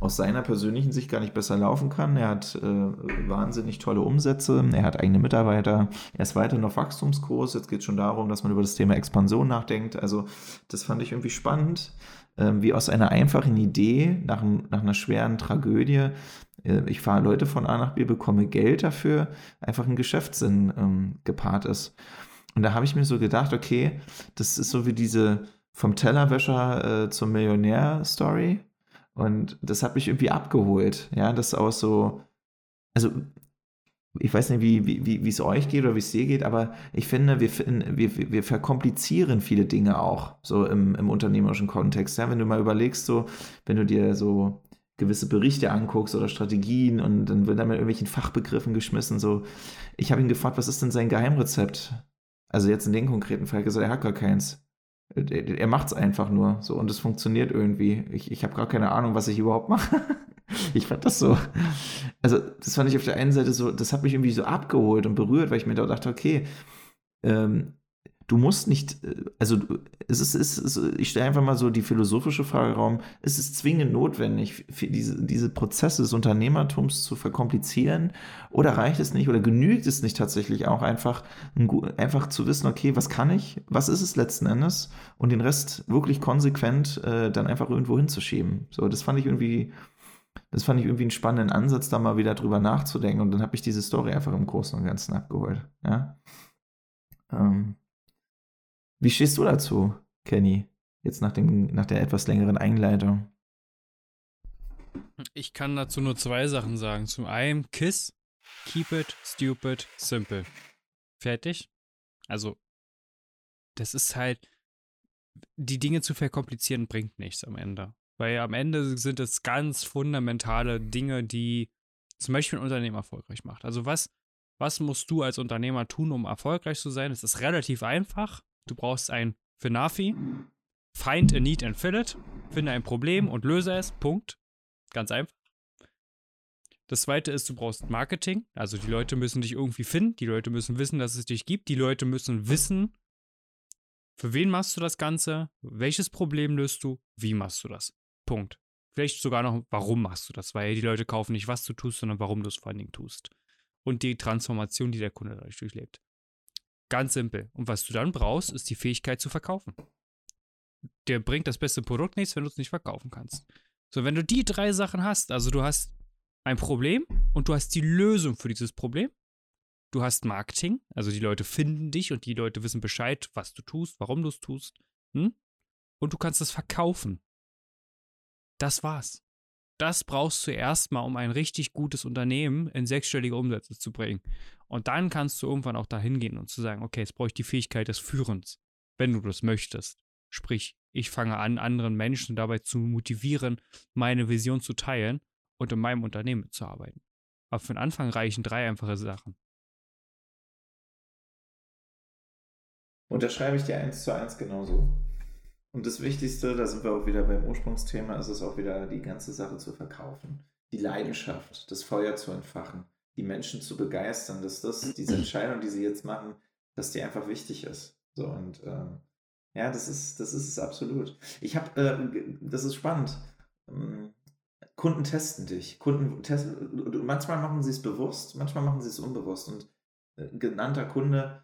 aus seiner persönlichen Sicht gar nicht besser laufen kann. Er hat äh, wahnsinnig tolle Umsätze, er hat eigene Mitarbeiter, er ist weiterhin auf Wachstumskurs. Jetzt geht es schon darum, dass man über das Thema Expansion nachdenkt. Also das fand ich irgendwie spannend, äh, wie aus einer einfachen Idee nach, nach einer schweren Tragödie äh, ich fahre Leute von A nach B, bekomme Geld dafür, einfach ein Geschäftssinn ähm, gepaart ist. Und da habe ich mir so gedacht, okay, das ist so wie diese vom Tellerwäscher äh, zum Millionär-Story. Und das hat mich irgendwie abgeholt. Ja, das auch so, also ich weiß nicht, wie, wie, wie es euch geht oder wie es dir geht, aber ich finde, wir, wir, wir verkomplizieren viele Dinge auch, so im, im unternehmerischen Kontext. Ja, wenn du mal überlegst, so, wenn du dir so gewisse Berichte anguckst oder Strategien und dann wird da mit irgendwelchen Fachbegriffen geschmissen, so. Ich habe ihn gefragt, was ist denn sein Geheimrezept? Also jetzt in dem konkreten Fall gesagt, er hat gar keins er macht es einfach nur so und es funktioniert irgendwie. Ich, ich habe gar keine Ahnung, was ich überhaupt mache. ich fand das so. Also, das fand ich auf der einen Seite so, das hat mich irgendwie so abgeholt und berührt, weil ich mir da dachte, okay, ähm, du musst nicht, äh, also es ist, es ist ich stelle einfach mal so die philosophische Frage Raum, ist es zwingend notwendig, diese, diese Prozesse des Unternehmertums zu verkomplizieren oder reicht es nicht oder genügt es nicht tatsächlich auch einfach, einfach zu wissen, okay, was kann ich, was ist es letzten Endes und den Rest wirklich konsequent äh, dann einfach irgendwo hinzuschieben. So, das fand ich irgendwie, das fand ich irgendwie einen spannenden Ansatz, da mal wieder drüber nachzudenken und dann habe ich diese Story einfach im Großen und Ganzen abgeholt. Ja. Ähm, wie stehst du dazu, Kenny? Jetzt nach, dem, nach der etwas längeren Einleitung. Ich kann dazu nur zwei Sachen sagen. Zum einen, Kiss, keep it stupid, simple. Fertig? Also, das ist halt, die Dinge zu verkomplizieren bringt nichts am Ende. Weil am Ende sind es ganz fundamentale Dinge, die zum Beispiel ein Unternehmen erfolgreich macht. Also was, was musst du als Unternehmer tun, um erfolgreich zu sein? Es ist relativ einfach. Du brauchst ein Finafi. Find a need and fill it. Finde ein Problem und löse es. Punkt. Ganz einfach. Das zweite ist, du brauchst Marketing. Also die Leute müssen dich irgendwie finden. Die Leute müssen wissen, dass es dich gibt. Die Leute müssen wissen, für wen machst du das Ganze? Welches Problem löst du? Wie machst du das? Punkt. Vielleicht sogar noch, warum machst du das? Weil die Leute kaufen nicht, was du tust, sondern warum du es vor allen Dingen tust. Und die Transformation, die der Kunde dadurch durchlebt. Ganz simpel. Und was du dann brauchst, ist die Fähigkeit zu verkaufen. Der bringt das beste Produkt nichts, wenn du es nicht verkaufen kannst. So, wenn du die drei Sachen hast, also du hast ein Problem und du hast die Lösung für dieses Problem. Du hast Marketing, also die Leute finden dich und die Leute wissen Bescheid, was du tust, warum du es tust. Hm? Und du kannst es verkaufen. Das war's. Das brauchst du erstmal, um ein richtig gutes Unternehmen in sechsstellige Umsätze zu bringen. Und dann kannst du irgendwann auch dahin gehen und zu sagen, okay, jetzt brauche ich die Fähigkeit des Führens, wenn du das möchtest. Sprich, ich fange an, anderen Menschen dabei zu motivieren, meine Vision zu teilen und in meinem Unternehmen zu arbeiten. Aber für den Anfang reichen drei einfache Sachen. Unterschreibe ich dir eins zu eins genauso. Und das Wichtigste, da sind wir auch wieder beim Ursprungsthema, ist es auch wieder die ganze Sache zu verkaufen. Die Leidenschaft, das Feuer zu entfachen, die Menschen zu begeistern, dass das, diese Entscheidung, die sie jetzt machen, dass die einfach wichtig ist. So und ähm, ja, das ist, das ist es absolut. Ich habe, äh, das ist spannend. Ähm, Kunden testen dich. Kunden testen, manchmal machen sie es bewusst, manchmal machen sie es unbewusst. Und äh, genannter Kunde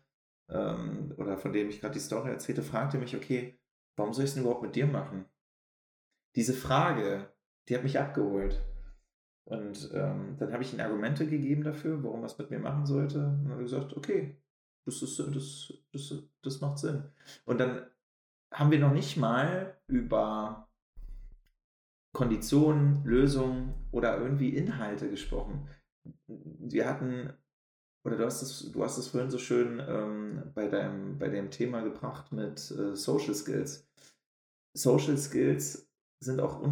ähm, oder von dem ich gerade die Story erzählte, fragte mich, okay, warum soll ich es denn überhaupt mit dir machen? Diese Frage, die hat mich abgeholt. Und ähm, dann habe ich ihm Argumente gegeben dafür, warum er es mit mir machen sollte. Und dann habe ich gesagt, okay, das, ist, das, das, das macht Sinn. Und dann haben wir noch nicht mal über Konditionen, Lösungen oder irgendwie Inhalte gesprochen. Wir hatten, oder du hast es, du hast es vorhin so schön ähm, bei, deinem, bei dem Thema gebracht mit äh, Social Skills. Social Skills sind auch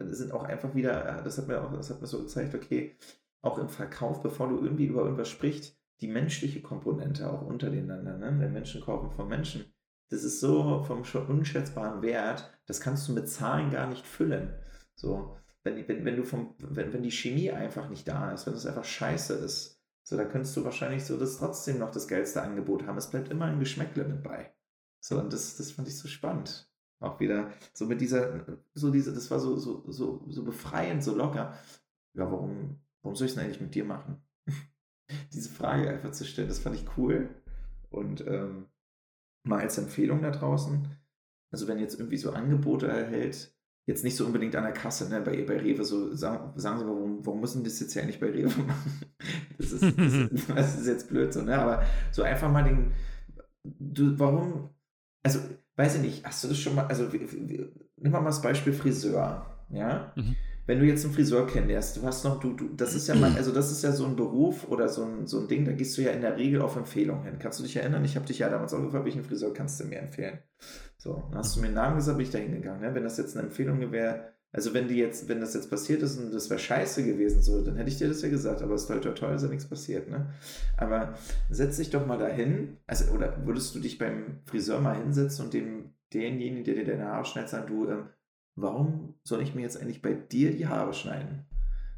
sind auch einfach wieder, das hat mir auch, das hat mir so gezeigt, okay, auch im Verkauf, bevor du irgendwie über irgendwas sprichst, die menschliche Komponente auch untereinander, ne? Wenn Menschen kaufen von Menschen, das ist so vom schon unschätzbaren Wert, das kannst du mit Zahlen gar nicht füllen. So, wenn, wenn, wenn du vom, wenn, wenn die Chemie einfach nicht da ist, wenn es einfach scheiße ist, so, da könntest du wahrscheinlich so das trotzdem noch das geilste Angebot haben. Es bleibt immer ein Geschmäckle mit bei. So, und das, das fand ich so spannend auch wieder so mit dieser, so diese, das war so, so, so, so befreiend, so locker. Ja, warum, warum soll ich es eigentlich mit dir machen? diese Frage einfach zu stellen, das fand ich cool. Und ähm, mal als Empfehlung da draußen, also wenn jetzt irgendwie so Angebote erhält, jetzt nicht so unbedingt an der Kasse, ne, bei, bei Rewe, so sagen, sagen Sie mal, warum, warum müssen das jetzt ja nicht bei Rewe machen? Das ist, das, das ist jetzt blöd so, ne? Aber so einfach mal den, du, warum, also weiß ich nicht, hast du das schon mal, also nimm mal das Beispiel Friseur, ja? Mhm. Wenn du jetzt einen Friseur kennenlernst, du hast noch, du, du, das ist ja mal, also das ist ja so ein Beruf oder so ein, so ein Ding, da gehst du ja in der Regel auf Empfehlung hin. Kannst du dich erinnern? Ich habe dich ja damals auch gefragt, welchen Friseur kannst du mir empfehlen? So, dann hast du mir einen Namen gesagt, bin ich da hingegangen. Ne? Wenn das jetzt eine Empfehlung wäre, also wenn die jetzt, wenn das jetzt passiert ist und das wäre scheiße gewesen, so, dann hätte ich dir das ja gesagt, aber es toll, toll, toll, ist ja nichts passiert, ne? Aber setz dich doch mal dahin, also, oder würdest du dich beim Friseur mal hinsetzen und dem, denjenigen, der dir deine Haare schneidet, sagen, du, ähm, warum soll ich mir jetzt eigentlich bei dir die Haare schneiden?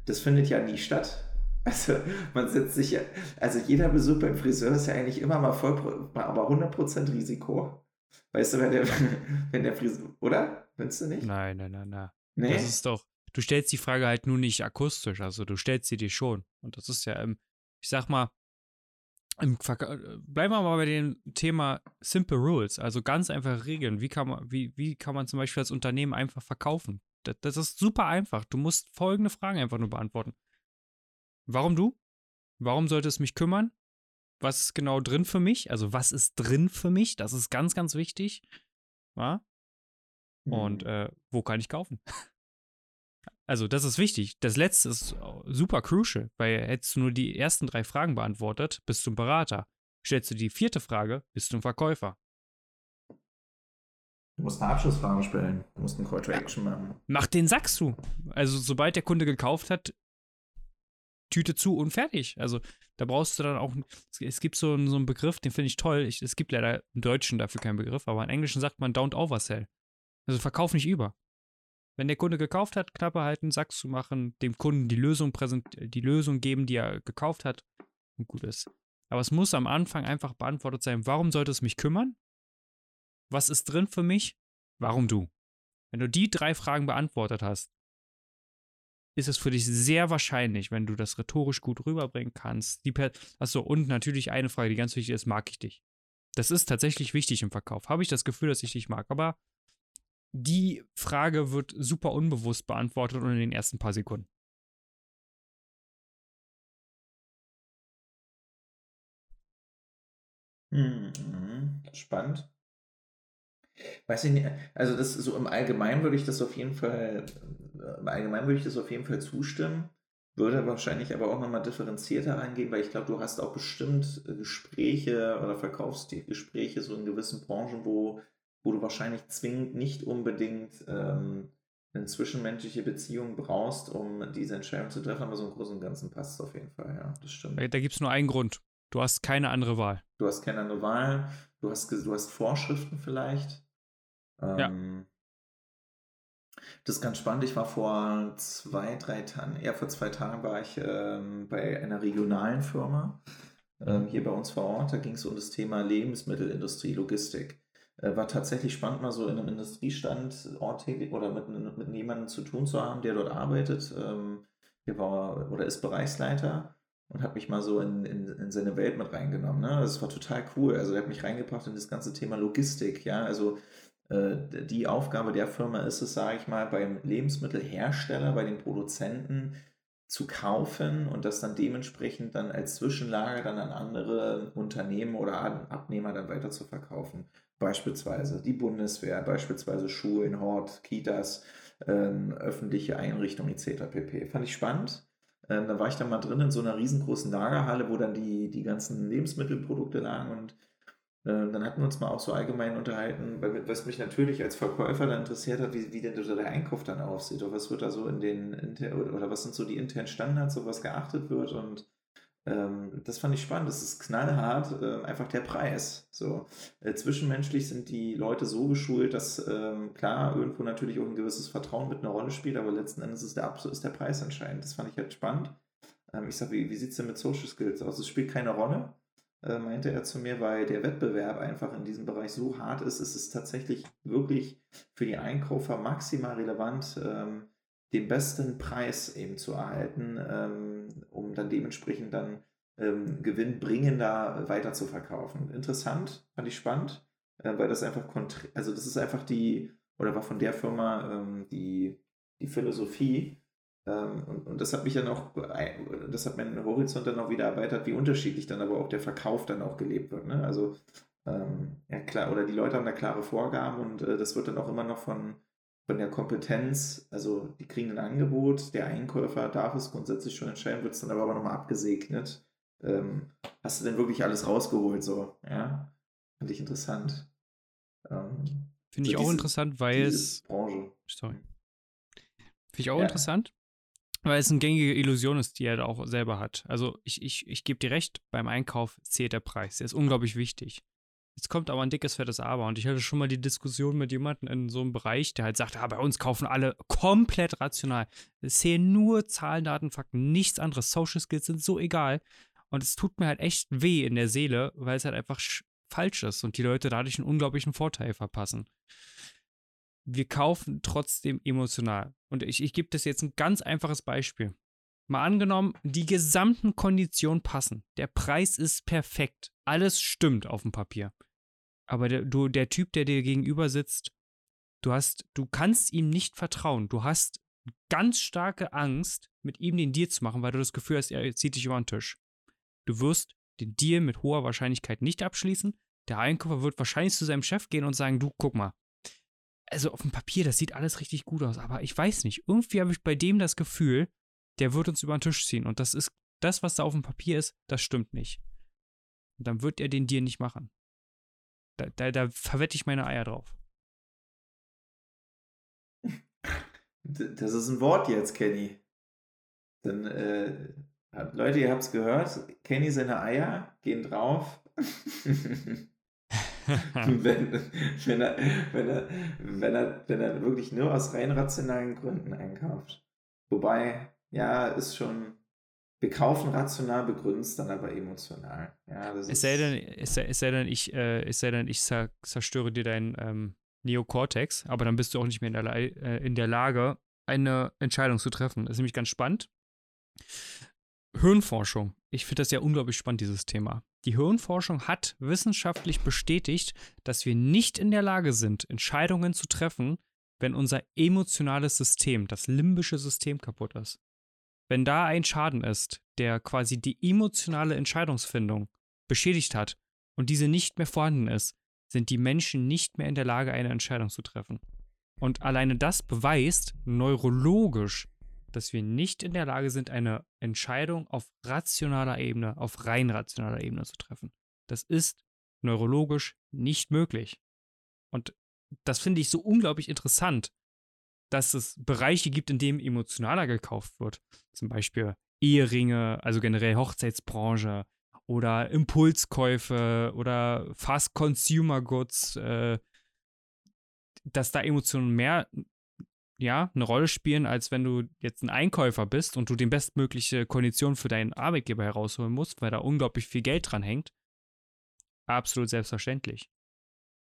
Das findet ja nie statt. Also man setzt sich ja, also jeder Besuch beim Friseur ist ja eigentlich immer mal voll, aber 100% Risiko. Weißt du, wenn der, wenn der Friseur, oder? Findest du nicht? Nein, nein, nein, nein. Nee? Das ist doch, du stellst die Frage halt nur nicht akustisch, also du stellst sie dir schon. Und das ist ja, ich sag mal, bleiben wir mal bei dem Thema Simple Rules, also ganz einfache Regeln. Wie kann man, wie, wie kann man zum Beispiel als Unternehmen einfach verkaufen? Das, das ist super einfach. Du musst folgende Fragen einfach nur beantworten. Warum du? Warum sollte es mich kümmern? Was ist genau drin für mich? Also, was ist drin für mich? Das ist ganz, ganz wichtig. Ja? Und mhm. äh, wo kann ich kaufen? Also, das ist wichtig. Das letzte ist super crucial, weil hättest du nur die ersten drei Fragen beantwortet, bist du ein Berater. Stellst du die vierte Frage, bist du ein Verkäufer. Du musst eine Abschlussfrage stellen. Du musst einen Call to Action machen. Mach den sagst du. Also, sobald der Kunde gekauft hat, Tüte zu und fertig. Also, da brauchst du dann auch. Es gibt so, einen, so einen Begriff, den finde ich toll. Ich, es gibt leider im Deutschen dafür keinen Begriff, aber im Englischen sagt man Don't Oversell. Also verkauf nicht über. Wenn der Kunde gekauft hat, Klappe halten, Sack zu machen, dem Kunden die Lösung präsent die Lösung geben, die er gekauft hat und gut ist. Aber es muss am Anfang einfach beantwortet sein, warum sollte es mich kümmern? Was ist drin für mich? Warum du? Wenn du die drei Fragen beantwortet hast, ist es für dich sehr wahrscheinlich, wenn du das rhetorisch gut rüberbringen kannst. Die Achso, und natürlich eine Frage, die ganz wichtig ist, mag ich dich? Das ist tatsächlich wichtig im Verkauf. Habe ich das Gefühl, dass ich dich mag. Aber die Frage wird super unbewusst beantwortet und in den ersten paar Sekunden. Mhm. Spannend. Weiß ich nicht, also das so im Allgemeinen würde ich das auf jeden Fall, im Allgemeinen würde ich das auf jeden Fall zustimmen, würde wahrscheinlich aber auch nochmal differenzierter angehen, weil ich glaube, du hast auch bestimmt Gespräche oder Verkaufsgespräche so in gewissen Branchen, wo, wo du wahrscheinlich zwingend nicht unbedingt ähm, eine zwischenmenschliche Beziehung brauchst, um diese Entscheidung zu treffen, aber so im Großen und Ganzen passt es auf jeden Fall, ja, das stimmt. Da, da gibt es nur einen Grund. Du hast keine andere Wahl. Du hast keine andere Wahl. Du hast, du hast Vorschriften vielleicht. Ähm, ja. Das ist ganz spannend. Ich war vor zwei, drei Tagen, eher vor zwei Tagen war ich ähm, bei einer regionalen Firma ähm, hier bei uns vor Ort. Da ging es um das Thema Lebensmittelindustrie, Logistik. Äh, war tatsächlich spannend, mal so in einem Industriestandort oder mit, mit jemandem zu tun zu haben, der dort arbeitet. Ähm, hier war oder ist Bereichsleiter und hat mich mal so in, in, in seine Welt mit reingenommen. Ne? Das war total cool. Also er hat mich reingebracht in das ganze Thema Logistik. Ja, also äh, die Aufgabe der Firma ist es, sage ich mal, beim Lebensmittelhersteller, bei den Produzenten zu kaufen und das dann dementsprechend dann als Zwischenlager dann an andere Unternehmen oder Abnehmer dann weiter zu verkaufen. Beispielsweise die Bundeswehr, beispielsweise Schulen, Hort, Kitas, ähm, öffentliche Einrichtungen etc. pp. Fand ich spannend. Ähm, da war ich dann mal drin in so einer riesengroßen Lagerhalle, wo dann die, die ganzen Lebensmittelprodukte lagen und äh, dann hatten wir uns mal auch so allgemein unterhalten, weil, was mich natürlich als Verkäufer dann interessiert hat, wie, wie denn der Einkauf dann aussieht oder was wird da so in den, oder was sind so die internen Standards, auf was geachtet wird und ähm, das fand ich spannend. Das ist knallhart, äh, einfach der Preis. So äh, zwischenmenschlich sind die Leute so geschult, dass ähm, klar irgendwo natürlich auch ein gewisses Vertrauen mit einer Rolle spielt, aber letzten Endes ist der, ist der Preis entscheidend. Das fand ich halt spannend. Ähm, ich sag, wie, wie sieht es denn mit Social Skills aus? Es spielt keine Rolle, äh, meinte er zu mir, weil der Wettbewerb einfach in diesem Bereich so hart ist. Es ist tatsächlich wirklich für die Einkäufer maximal relevant. Ähm, den besten Preis eben zu erhalten, um dann dementsprechend dann ähm, gewinnbringender weiter zu verkaufen. Interessant, fand ich spannend, äh, weil das einfach, also das ist einfach die, oder war von der Firma ähm, die, die Philosophie, ähm, und, und, das hat mich dann auch, das hat meinen Horizont dann auch wieder erweitert, wie unterschiedlich dann aber auch der Verkauf dann auch gelebt wird. Ne? Also, ähm, ja klar, oder die Leute haben da klare Vorgaben und äh, das wird dann auch immer noch von, von der Kompetenz, also die kriegen ein Angebot, der Einkäufer darf es grundsätzlich schon entscheiden, wird es dann aber, aber nochmal abgesegnet. Ähm, hast du denn wirklich alles rausgeholt so? Ja, fand ich interessant. Ähm, Finde so ich auch interessant, weil es. Branche. Sorry. Finde ich auch ja. interessant, weil es eine gängige Illusion ist, die er da auch selber hat. Also ich, ich, ich gebe dir recht, beim Einkauf zählt der Preis. Der ist unglaublich wichtig. Jetzt kommt aber ein dickes, fettes Aber. Und ich hatte schon mal die Diskussion mit jemandem in so einem Bereich, der halt sagt, ah, bei uns kaufen alle komplett rational. Es zählen nur Zahlen, Daten, Fakten, nichts anderes. Social Skills sind so egal. Und es tut mir halt echt weh in der Seele, weil es halt einfach falsch ist und die Leute dadurch einen unglaublichen Vorteil verpassen. Wir kaufen trotzdem emotional. Und ich, ich gebe das jetzt ein ganz einfaches Beispiel. Mal angenommen, die gesamten Konditionen passen. Der Preis ist perfekt. Alles stimmt auf dem Papier. Aber der, du, der Typ, der dir gegenüber sitzt, du hast, du kannst ihm nicht vertrauen. Du hast ganz starke Angst, mit ihm den Deal zu machen, weil du das Gefühl hast, er zieht dich über den Tisch. Du wirst den Deal mit hoher Wahrscheinlichkeit nicht abschließen. Der Einkäufer wird wahrscheinlich zu seinem Chef gehen und sagen, du, guck mal. Also auf dem Papier, das sieht alles richtig gut aus, aber ich weiß nicht. Irgendwie habe ich bei dem das Gefühl, der wird uns über den Tisch ziehen. Und das ist, das, was da auf dem Papier ist, das stimmt nicht. Und dann wird er den Deal nicht machen. Da, da, da verwette ich meine Eier drauf. Das ist ein Wort jetzt, Kenny. Dann, äh, Leute, ihr habt es gehört. Kenny seine Eier gehen drauf. wenn, wenn, er, wenn, er, wenn, er, wenn er wirklich nur aus rein rationalen Gründen einkauft. Wobei, ja, ist schon, wir kaufen rational, begründen es dann aber emotional. Ja, es, sei denn, es, sei, es sei denn, ich, äh, es sei denn, ich zerstöre dir deinen ähm, Neokortex, aber dann bist du auch nicht mehr in der, äh, in der Lage, eine Entscheidung zu treffen. Das ist nämlich ganz spannend. Hirnforschung. Ich finde das ja unglaublich spannend, dieses Thema. Die Hirnforschung hat wissenschaftlich bestätigt, dass wir nicht in der Lage sind, Entscheidungen zu treffen, wenn unser emotionales System, das limbische System kaputt ist. Wenn da ein Schaden ist, der quasi die emotionale Entscheidungsfindung beschädigt hat und diese nicht mehr vorhanden ist, sind die Menschen nicht mehr in der Lage, eine Entscheidung zu treffen. Und alleine das beweist neurologisch, dass wir nicht in der Lage sind, eine Entscheidung auf rationaler Ebene, auf rein rationaler Ebene zu treffen. Das ist neurologisch nicht möglich. Und das finde ich so unglaublich interessant, dass es Bereiche gibt, in denen emotionaler gekauft wird. Zum Beispiel Eheringe, also generell Hochzeitsbranche oder Impulskäufe oder Fast Consumer Goods, äh, dass da Emotionen mehr ja, eine Rolle spielen, als wenn du jetzt ein Einkäufer bist und du die bestmögliche Kondition für deinen Arbeitgeber herausholen musst, weil da unglaublich viel Geld dran hängt. Absolut selbstverständlich.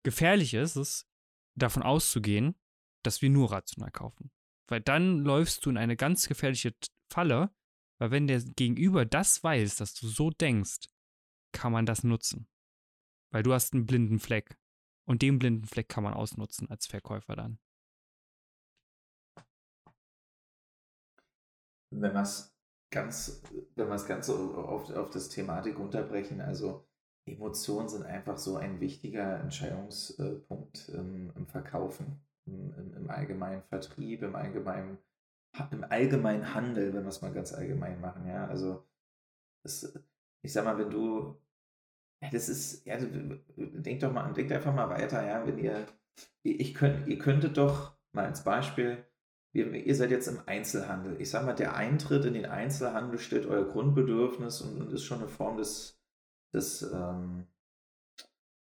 Gefährlich ist es, davon auszugehen, dass wir nur rational kaufen. Weil dann läufst du in eine ganz gefährliche Falle, weil wenn der Gegenüber das weiß, dass du so denkst, kann man das nutzen. Weil du hast einen blinden Fleck. Und den blinden Fleck kann man ausnutzen als Verkäufer dann. Wenn wir es ganz, wenn wir es ganz auf, auf das Thematik unterbrechen, also Emotionen sind einfach so ein wichtiger Entscheidungspunkt im, im Verkaufen, im, im, im, allgemeinen Vertrieb, im allgemeinen, im allgemeinen Handel, wenn wir es mal ganz allgemein machen. Ja, also das, ich sag mal, wenn du, ja, das ist, ja, denkt doch mal, denkt einfach mal weiter, ja, wenn ihr, ich könnt, ihr könntet doch mal als Beispiel, ihr, seid jetzt im Einzelhandel. Ich sag mal, der Eintritt in den Einzelhandel stellt euer Grundbedürfnis und, und ist schon eine Form des des, ähm,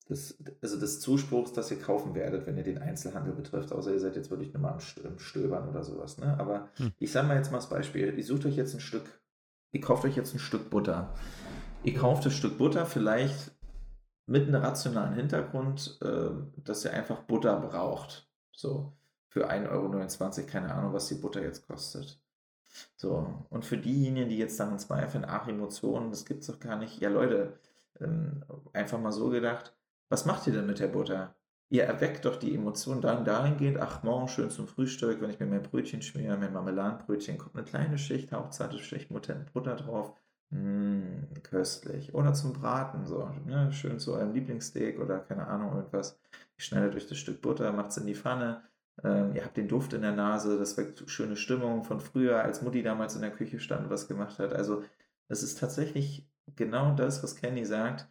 des, also des Zuspruchs, dass ihr kaufen werdet, wenn ihr den Einzelhandel betrifft, außer ihr seid jetzt wirklich nur mal am Stöbern oder sowas. Ne? Aber hm. ich sage mal jetzt mal das Beispiel, ihr sucht euch jetzt ein Stück, ihr kauft euch jetzt ein Stück Butter. Ihr kauft das Stück Butter vielleicht mit einem rationalen Hintergrund, äh, dass ihr einfach Butter braucht. So, für 1,29 Euro, keine Ahnung, was die Butter jetzt kostet. So, und für diejenigen, die jetzt dann zweifeln, ach, Emotionen, das gibt's doch gar nicht. Ja, Leute, ähm, einfach mal so gedacht, was macht ihr denn mit der Butter? Ihr erweckt doch die Emotionen dann dahingehend, ach, morgen schön zum Frühstück, wenn ich mir mein Brötchen schmiere, mein Marmeladenbrötchen, kommt eine kleine Schicht, hauchzarte Schicht Butter drauf. Mmh, köstlich. Oder zum Braten, so, ne? schön zu eurem Lieblingssteak oder keine Ahnung, irgendwas. Ich schneide durch das Stück Butter, macht es in die Pfanne, ähm, ihr habt den Duft in der Nase, das weckt schöne Stimmung von früher, als Mutti damals in der Küche stand und was gemacht hat. Also es ist tatsächlich genau das, was Kenny sagt.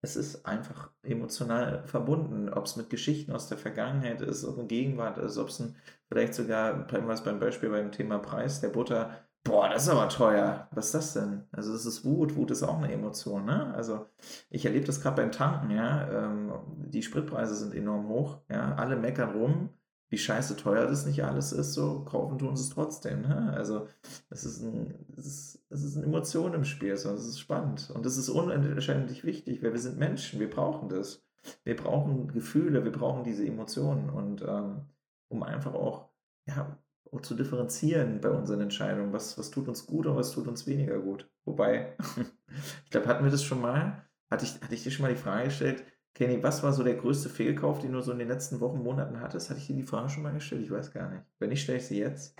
Es ist einfach emotional verbunden, ob es mit Geschichten aus der Vergangenheit ist, ob es Gegenwart ist, ob es vielleicht sogar, bleiben wir es beim Beispiel beim Thema Preis der Butter, boah, das ist aber teuer. Was ist das denn? Also das ist Wut, Wut ist auch eine Emotion, ne? Also ich erlebe das gerade beim Tanken, ja. Ähm, die Spritpreise sind enorm hoch, ja. Alle meckern rum, wie scheiße teuer das nicht alles ist, so kaufen tun sie es trotzdem. Ne? Also es ist, ein, es, ist, es ist eine Emotion im Spiel, so, es ist spannend. Und es ist unentscheidend wichtig, weil wir sind Menschen, wir brauchen das. Wir brauchen Gefühle, wir brauchen diese Emotionen. Und ähm, um einfach auch, ja, zu differenzieren bei unseren Entscheidungen, was, was tut uns gut und was tut uns weniger gut. Wobei, ich glaube, hatten wir das schon mal? Hatte ich, hatte ich dir schon mal die Frage gestellt, Kenny, was war so der größte Fehlkauf, den du so in den letzten Wochen, Monaten hattest? Hatte ich dir die Frage schon mal gestellt? Ich weiß gar nicht. Wenn nicht, stelle ich sie jetzt.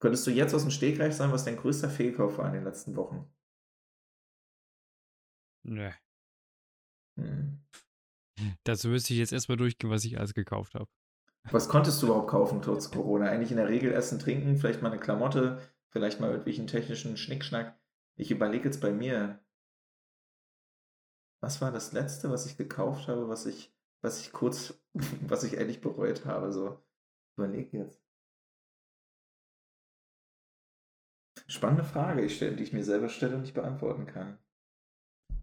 Könntest du jetzt aus dem Stegreich sagen, was dein größter Fehlkauf war in den letzten Wochen? Nö. Hm. Dazu müsste ich jetzt erstmal durchgehen, was ich alles gekauft habe. Was konntest du überhaupt kaufen trotz Corona? Eigentlich in der Regel Essen, Trinken, vielleicht mal eine Klamotte, vielleicht mal irgendwelchen technischen Schnickschnack. Ich überlege jetzt bei mir, was war das letzte, was ich gekauft habe, was ich, was ich kurz, was ich ehrlich bereut habe? So, überleg jetzt. Spannende Frage, ich stell, die ich mir selber stelle und nicht beantworten kann.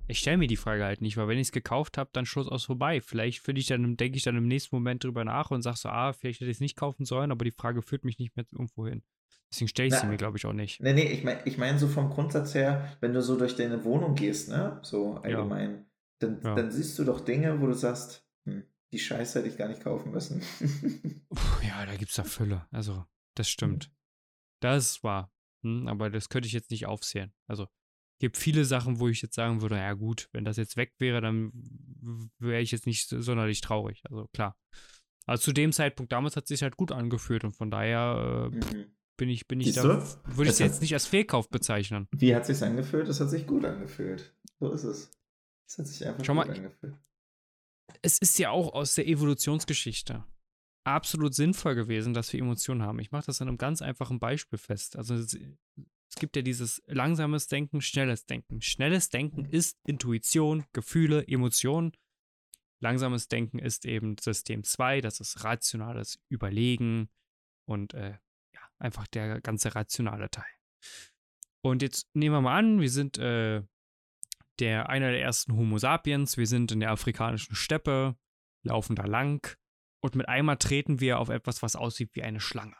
Ich stelle mir die Frage halt nicht, weil wenn ich es gekauft habe, dann Schluss aus vorbei. Vielleicht ich dann, denke ich dann im nächsten Moment drüber nach und sage so, ah, vielleicht hätte ich es nicht kaufen sollen, aber die Frage führt mich nicht mehr irgendwo hin. Deswegen stelle ich sie mir, glaube ich, auch nicht. Nee, nee, ich meine ich mein so vom Grundsatz her, wenn du so durch deine Wohnung gehst, ne, so allgemein, ja dann, ja. dann siehst du doch Dinge, wo du sagst, hm, die Scheiße hätte ich gar nicht kaufen müssen. ja, da gibt es da Fülle. Also, das stimmt. Das wahr. Hm, aber das könnte ich jetzt nicht aufzählen. Also gibt viele Sachen, wo ich jetzt sagen würde, ja gut, wenn das jetzt weg wäre, dann wäre ich jetzt nicht sonderlich traurig. Also klar. Also zu dem Zeitpunkt damals hat es sich halt gut angefühlt und von daher äh, mhm. bin ich, bin ich da, würde ich es jetzt nicht als Fehlkauf bezeichnen. Wie hat es sich angefühlt? Es hat sich gut angefühlt. So ist es. Es hat sich einfach Schau mal, angefühlt. Es ist ja auch aus der Evolutionsgeschichte absolut sinnvoll gewesen, dass wir Emotionen haben. Ich mache das an einem ganz einfachen Beispiel fest. Also es, es gibt ja dieses langsames Denken, schnelles Denken. Schnelles Denken ist Intuition, Gefühle, Emotionen. Langsames Denken ist eben System 2, das ist rationales Überlegen und äh, ja, einfach der ganze rationale Teil. Und jetzt nehmen wir mal an, wir sind äh, der einer der ersten Homo sapiens, wir sind in der afrikanischen Steppe, laufen da lang und mit einmal treten wir auf etwas, was aussieht wie eine Schlange.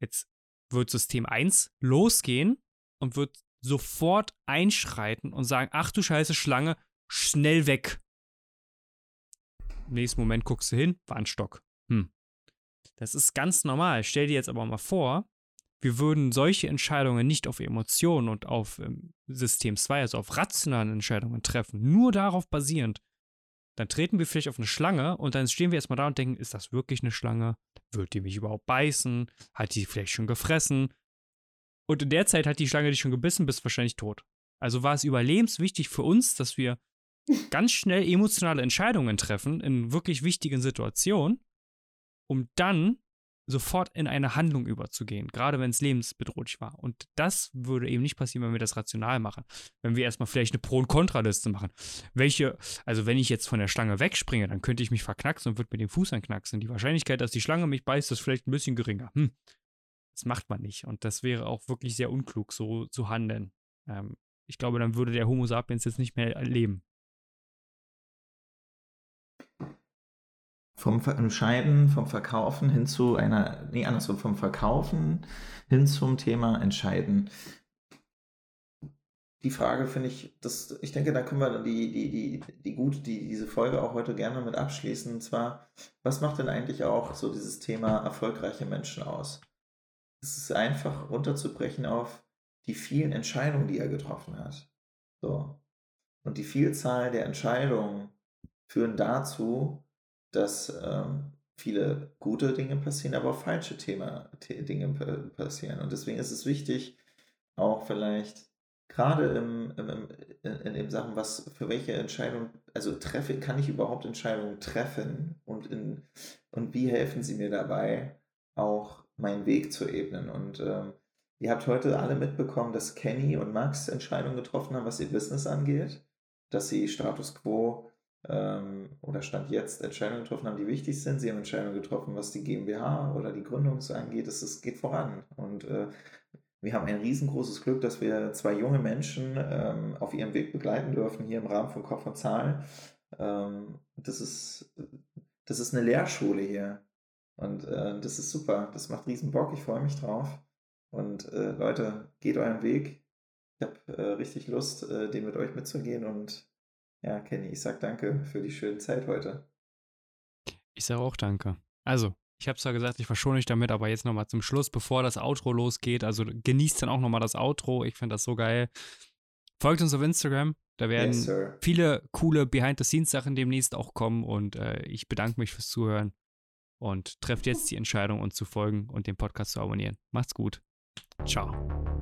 Jetzt wird System 1 losgehen und wird sofort einschreiten und sagen, ach du scheiße Schlange, schnell weg. Im nächsten Moment guckst du hin, war ein Stock. Hm. Das ist ganz normal. Stell dir jetzt aber mal vor, wir würden solche Entscheidungen nicht auf Emotionen und auf ähm, System 2, also auf rationalen Entscheidungen treffen, nur darauf basierend, dann treten wir vielleicht auf eine Schlange und dann stehen wir erstmal da und denken, ist das wirklich eine Schlange? Wird die mich überhaupt beißen? Hat die vielleicht schon gefressen? Und in der Zeit hat die Schlange dich schon gebissen, bist wahrscheinlich tot. Also war es überlebenswichtig für uns, dass wir ganz schnell emotionale Entscheidungen treffen in wirklich wichtigen Situationen, um dann sofort in eine Handlung überzugehen, gerade wenn es lebensbedrohlich war. Und das würde eben nicht passieren, wenn wir das rational machen. Wenn wir erstmal vielleicht eine Pro- und Kontraliste machen. Welche, also wenn ich jetzt von der Schlange wegspringe, dann könnte ich mich verknacksen und würde mit dem Fuß anknacksen. Die Wahrscheinlichkeit, dass die Schlange mich beißt, ist vielleicht ein bisschen geringer. Hm. Das macht man nicht. Und das wäre auch wirklich sehr unklug, so zu handeln. Ähm, ich glaube, dann würde der Homo sapiens jetzt nicht mehr leben. Vom Entscheiden, vom Verkaufen hin zu einer, nee, andersrum, vom Verkaufen hin zum Thema Entscheiden. Die Frage finde ich, das, ich denke, da können wir die, die, die, die gut, die, diese Folge auch heute gerne mit abschließen. Und zwar, was macht denn eigentlich auch so dieses Thema erfolgreiche Menschen aus? Es ist einfach runterzubrechen auf die vielen Entscheidungen, die er getroffen hat. So. Und die Vielzahl der Entscheidungen führen dazu, dass ähm, viele gute Dinge passieren, aber auch falsche Thema, Dinge passieren. Und deswegen ist es wichtig, auch vielleicht gerade im, im, in, in den Sachen, was für welche Entscheidung, also treffe, kann ich überhaupt Entscheidungen treffen und, in, und wie helfen sie mir dabei, auch meinen Weg zu ebnen. Und ähm, ihr habt heute alle mitbekommen, dass Kenny und Max Entscheidungen getroffen haben, was ihr Business angeht, dass sie Status Quo ähm, oder Stand jetzt Entscheidungen getroffen haben, die wichtig sind. Sie haben Entscheidungen getroffen, was die GmbH oder die Gründung so angeht. Es, geht voran. Und äh, wir haben ein riesengroßes Glück, dass wir zwei junge Menschen ähm, auf ihrem Weg begleiten dürfen, hier im Rahmen von Kopf und Zahl. Ähm, das, ist, das ist eine Lehrschule hier. Und äh, das ist super. Das macht riesen Bock. Ich freue mich drauf. Und äh, Leute, geht euren Weg. Ich habe äh, richtig Lust, äh, den mit euch mitzugehen und ja, Kenny, ich sag danke für die schöne Zeit heute. Ich sage auch danke. Also, ich habe zwar gesagt, ich verschone euch damit, aber jetzt nochmal zum Schluss, bevor das Outro losgeht. Also genießt dann auch nochmal das Outro. Ich finde das so geil. Folgt uns auf Instagram. Da werden yes, viele coole Behind-the-Scenes-Sachen demnächst auch kommen. Und äh, ich bedanke mich fürs Zuhören. Und trefft jetzt die Entscheidung, uns zu folgen und den Podcast zu abonnieren. Macht's gut. Ciao.